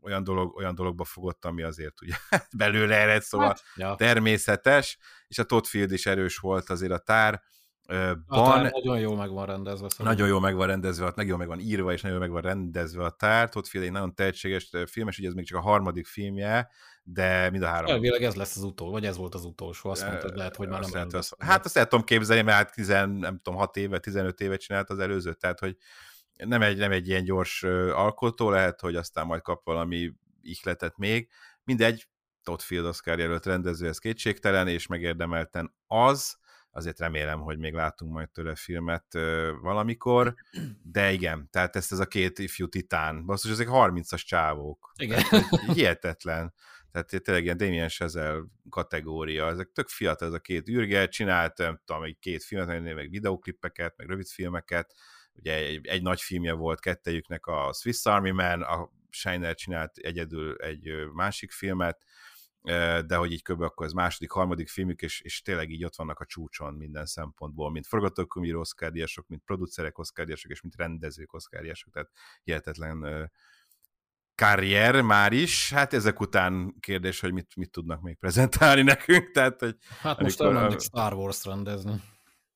olyan, dolog, olyan dologba fogott, ami azért ugye belőle ered, szóval hát, ja. természetes, és a Todd Field is erős volt azért a tár, Ban, nagyon jól meg van rendezve. Szóval. Nagyon jól meg van rendezve, nagyon jól meg van írva, és nagyon jól meg van rendezve a tár. Todd Field egy nagyon tehetséges filmes, ugye ez még csak a harmadik filmje, de mind a három. Elvileg ez lesz az utolsó, vagy ez volt az utolsó, azt mondtad, lehet, hogy már nem lehet, az, Hát azt el tudom képzelni, mert hát 10, nem tudom, 6 éve, 15 éve csinált az előző, tehát hogy nem egy, nem egy ilyen gyors alkotó, lehet, hogy aztán majd kap valami ihletet még. Mindegy, Todd Field Oscar jelölt rendező, ez kétségtelen, és megérdemelten az, azért remélem, hogy még látunk majd tőle filmet valamikor, de igen, tehát ezt ez a két ifjú titán, basszus, ezek 30-as csávók. Igen. hihetetlen. Tehát tényleg ilyen Damien Chazelle kategória, ezek tök fiatal ez a két űrge, csinált, nem tudom, egy két filmet, meg videoklippeket, meg rövid filmeket, ugye egy, egy nagy filmje volt kettejüknek a Swiss Army Man, a Shiner csinált egyedül egy másik filmet, de hogy így kb. akkor ez második, harmadik filmük, és, és tényleg így ott vannak a csúcson minden szempontból, mint forgatókönyvíró oszkárdiások, mint producerek oszkárdiások, és mint rendezők oszkárdiások, tehát hihetetlen karrier már is, hát ezek után kérdés, hogy mit, mit tudnak még prezentálni nekünk, tehát hogy... Hát most amikor, Star Wars rendezni.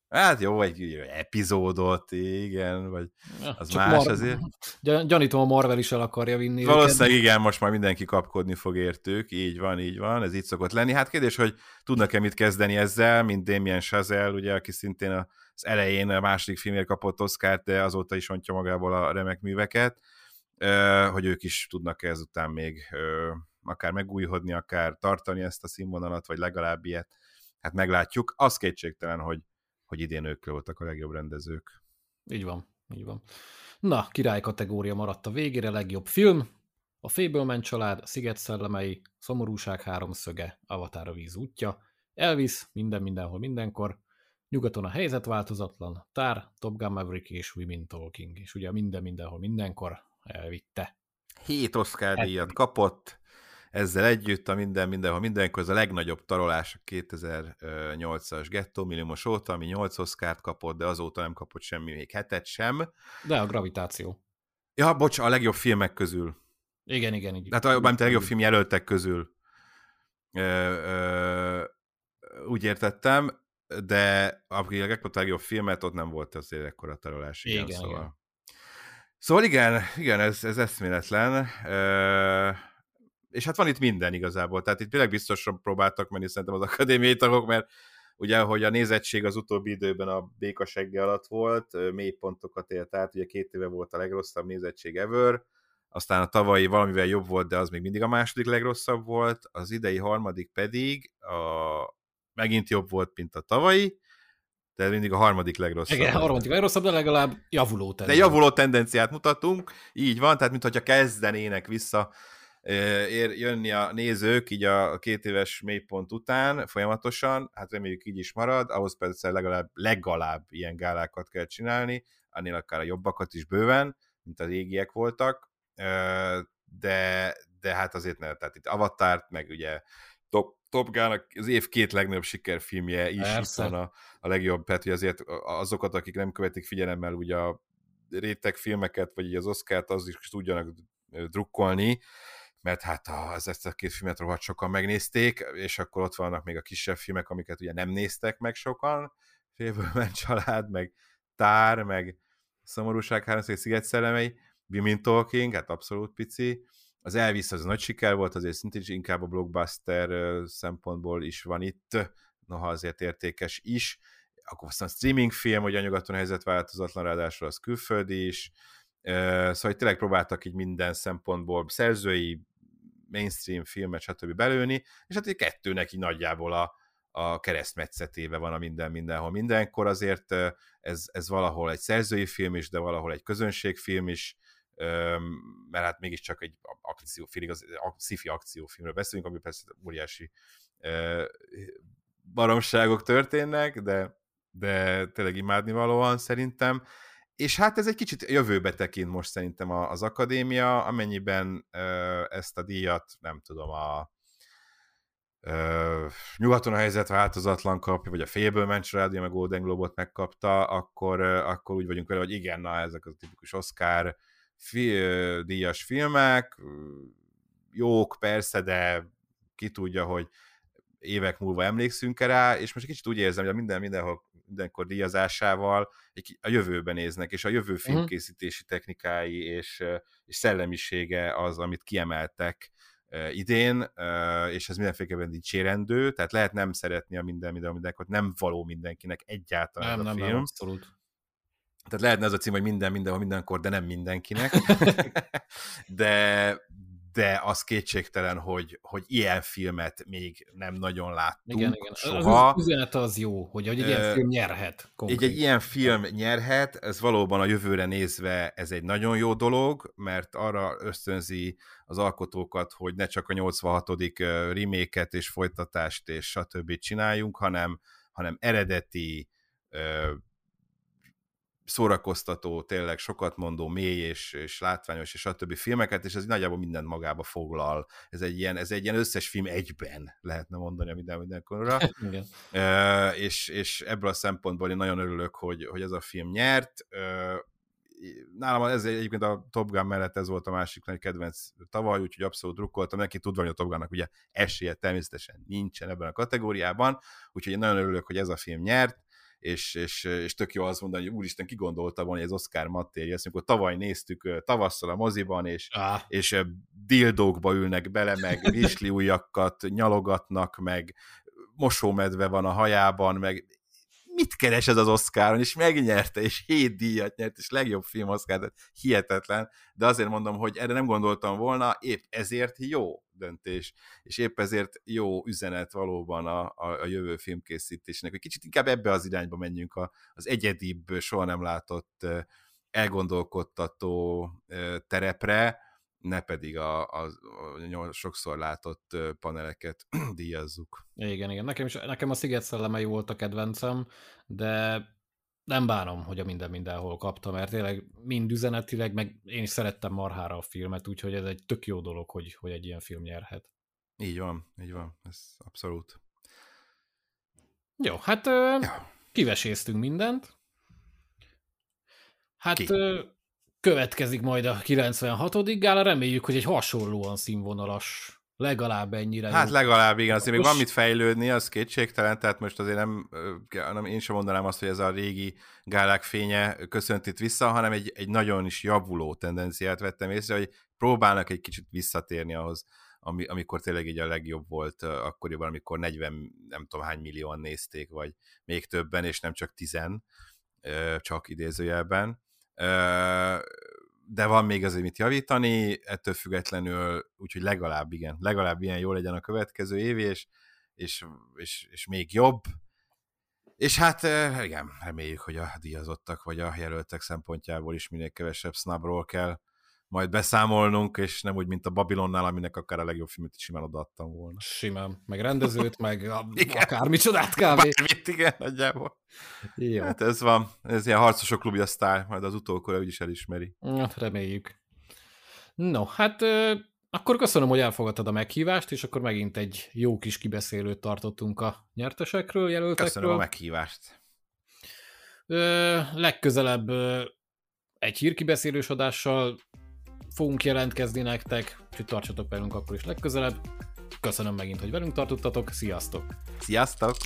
Hát jó, egy epizódot, igen, vagy ja, az más Mar- azért. Gyanítom, a Marvel is el akarja vinni Valószínűleg őket. igen, most már mindenki kapkodni fog értük, így van, így van, ez így szokott lenni. Hát kérdés, hogy tudnak-e mit kezdeni ezzel, mint Damien Chazelle, ugye, aki szintén az elején a második filmért kapott Oscar-t, de azóta is ontja magából a remek műveket, hogy ők is tudnak-e ezután még akár megújhodni, akár tartani ezt a színvonalat, vagy legalább ilyet, hát meglátjuk. Az kétségtelen, hogy hogy idén ők voltak a legjobb rendezők. Így van, így van. Na, király kategória maradt a végére, legjobb film, a Fableman család, a Sziget szellemei, Szomorúság háromszöge, Avatar a víz útja, Elvis, minden mindenhol mindenkor, nyugaton a helyzet változatlan, Tár, Top Gun Maverick és Women Talking, és ugye minden mindenhol mindenkor elvitte. Hét Oscar díjat kapott, ezzel együtt a minden, mindenhol, mindenkor ez a legnagyobb tarolás a 2008-as Ghetto Milliómos óta, ami 8 oszkárt kapott, de azóta nem kapott semmi, még hetet sem. De a gravitáció. Ja, bocs, a legjobb filmek közül. Igen, igen. igen. Hát a, a legjobb film jelöltek közül. Ö, ö, úgy értettem, de aki megkapott a legjobb filmet, ott nem volt azért ekkora tarolás. Igen, igen, szóval. Igen. Szóval igen, igen, ez, ez eszméletlen. Ö, és hát van itt minden igazából, tehát itt tényleg biztosan próbáltak menni szerintem az akadémiai tagok, mert ugye, hogy a nézettség az utóbbi időben a békasegge alatt volt, mély pontokat élt át, ugye két éve volt a legrosszabb nézettség ever, aztán a tavalyi valamivel jobb volt, de az még mindig a második legrosszabb volt, az idei harmadik pedig a, megint jobb volt, mint a tavalyi, de mindig a harmadik legrosszabb. Igen, a harmadik legrosszabb, de legalább javuló tendenciát. De javuló tendenciát mutatunk, így van, tehát mintha kezdenének vissza ér, jönni a nézők így a két éves mélypont után folyamatosan, hát reméljük így is marad, ahhoz persze legalább, legalább ilyen gálákat kell csinálni, annél akár a jobbakat is bőven, mint a régiek voltak, de, de hát azért ne, tehát itt Avatárt, meg ugye Top, Top Gun az év két legnagyobb sikerfilmje is itt van a, a legjobb, tehát hogy azért azokat, akik nem követik figyelemmel ugye a réteg filmeket, vagy az Oscar-t, az is tudjanak drukkolni, mert hát az ezt a két filmet rohadt sokan megnézték, és akkor ott vannak még a kisebb filmek, amiket ugye nem néztek meg sokan, Félbőmen család, meg Tár, meg Szomorúság, Háromszög Sziget szellemei, Women Talking, hát abszolút pici, az Elvis az nagy siker volt, azért szintén is inkább a blockbuster szempontból is van itt, noha azért értékes is, akkor aztán streaming film, hogy a nyugaton helyzet változatlan, ráadásul az külföldi is, Szóval tényleg próbáltak így minden szempontból szerzői, mainstream filmet, stb. belőni, és hát egy kettőnek így nagyjából a, a keresztmetszetébe van a minden mindenhol mindenkor, azért ez, ez valahol egy szerzői film is, de valahol egy közönségfilm is, mert hát mégiscsak egy akciófilm, igaz, sci-fi akciófilmről beszélünk, ami persze óriási baromságok történnek, de, de tényleg imádnivalóan szerintem. És hát ez egy kicsit jövőbe tekint most szerintem az akadémia, amennyiben ezt a díjat, nem tudom, a uh, nyugaton a helyzet változatlan kapja, vagy a félből ment rádió, meg Golden Globot megkapta, akkor, akkor úgy vagyunk vele, hogy igen, na ezek a tipikus Oscar fi, uh, díjas filmek, jók persze, de ki tudja, hogy évek múlva emlékszünk rá, és most egy kicsit úgy érzem, hogy minden mindenhol mindenkor díjazásával a jövőben néznek, és a jövő mhm. filmkészítési technikái és, és szellemisége az, amit kiemeltek idén, és ez mindenféleképpen dicsérendő, tehát lehet nem szeretni a minden, minden, mindenkor, nem való mindenkinek egyáltalán nem, ez a nem, film. Nem, abszolút. Tehát lehetne ez a cím, hogy minden, mindenhol, mindenkor, de nem mindenkinek. de, de az kétségtelen, hogy, hogy ilyen filmet még nem nagyon láttunk igen, igen. soha. Az üzenet az jó, hogy egy ilyen film nyerhet. Egy, egy ilyen film nyerhet, ez valóban a jövőre nézve ez egy nagyon jó dolog, mert arra ösztönzi az alkotókat, hogy ne csak a 86. reméket és folytatást és stb. csináljunk, hanem, hanem eredeti szórakoztató, tényleg sokat mondó, mély és, és látványos és stb. filmeket, és ez nagyjából mindent magába foglal. Ez egy ilyen, ez egy ilyen összes film egyben, lehetne mondani a minden mindenkorra. E, és, és ebből a szempontból én nagyon örülök, hogy, hogy ez a film nyert. E, nálam ez egyébként a Top Gun mellett ez volt a másik nagy kedvenc tavaly, úgyhogy abszolút drukkoltam neki, tudva, hogy a Top Gunnak ugye esélye természetesen nincsen ebben a kategóriában, úgyhogy én nagyon örülök, hogy ez a film nyert, és, és, és tök jó azt mondani, hogy úristen, ki gondolta volna, hogy ez Oscar Mattéri, ezt amikor tavaly néztük tavasszal a moziban, és, ah. és dildókba ülnek bele, meg visli ujjakat nyalogatnak, meg mosómedve van a hajában, meg mit keres ez az Oscaron, és megnyerte, és hét díjat nyert, és legjobb film Oscar, tehát hihetetlen, de azért mondom, hogy erre nem gondoltam volna, épp ezért jó döntés, és épp ezért jó üzenet valóban a, a, a jövő filmkészítésnek, hogy kicsit inkább ebbe az irányba menjünk. A, az egyedibb, soha nem látott elgondolkodtató terepre, ne pedig a, a, a sokszor látott paneleket díjazzuk. Igen, igen. Nekem, is, nekem a Sziget szellemei volt a kedvencem, de nem bánom, hogy a minden mindenhol kapta, mert tényleg mind üzenetileg, meg én is szerettem marhára a filmet, úgyhogy ez egy tök jó dolog, hogy, hogy egy ilyen film nyerhet. Így van, így van, ez abszolút. Jó, hát ja. kiveséztünk mindent. Hát Ki? Következik majd a 96. gála, reméljük, hogy egy hasonlóan színvonalas legalább ennyire. Hát jó. legalább, igen, azért még van mit fejlődni, az kétségtelen, tehát most azért nem, nem én sem mondanám azt, hogy ez a régi gálák fénye köszönt itt vissza, hanem egy, egy nagyon is javuló tendenciát vettem észre, hogy próbálnak egy kicsit visszatérni ahhoz, ami, amikor tényleg így a legjobb volt akkoriban, amikor 40, nem tudom hány millióan nézték, vagy még többen, és nem csak 10, csak idézőjelben de van még azért mit javítani, ettől függetlenül, úgyhogy legalább igen, legalább ilyen jó legyen a következő év, és, és, és, és még jobb. És hát igen, reméljük, hogy a díjazottak vagy a jelöltek szempontjából is minél kevesebb snubról kell majd beszámolnunk, és nem úgy, mint a Babilonnál, aminek akár a legjobb filmet is simán odaadtam volna. Simán. Meg rendezőt, meg a, akármicsodát kb. Bármit, igen, nagyjából. Jó. Hát ez van. Ez ilyen harcosok klubja sztár, majd az utókor úgyis elismeri. Ja, reméljük. No, hát akkor köszönöm, hogy elfogadtad a meghívást, és akkor megint egy jó kis kibeszélőt tartottunk a nyertesekről, jelöltekről. Köszönöm a meghívást. Ö, legközelebb ö, egy hírkibeszélős adással fogunk jelentkezni nektek, úgyhogy tartsatok velünk akkor is legközelebb. Köszönöm megint, hogy velünk tartottatok, sziasztok! Sziasztok!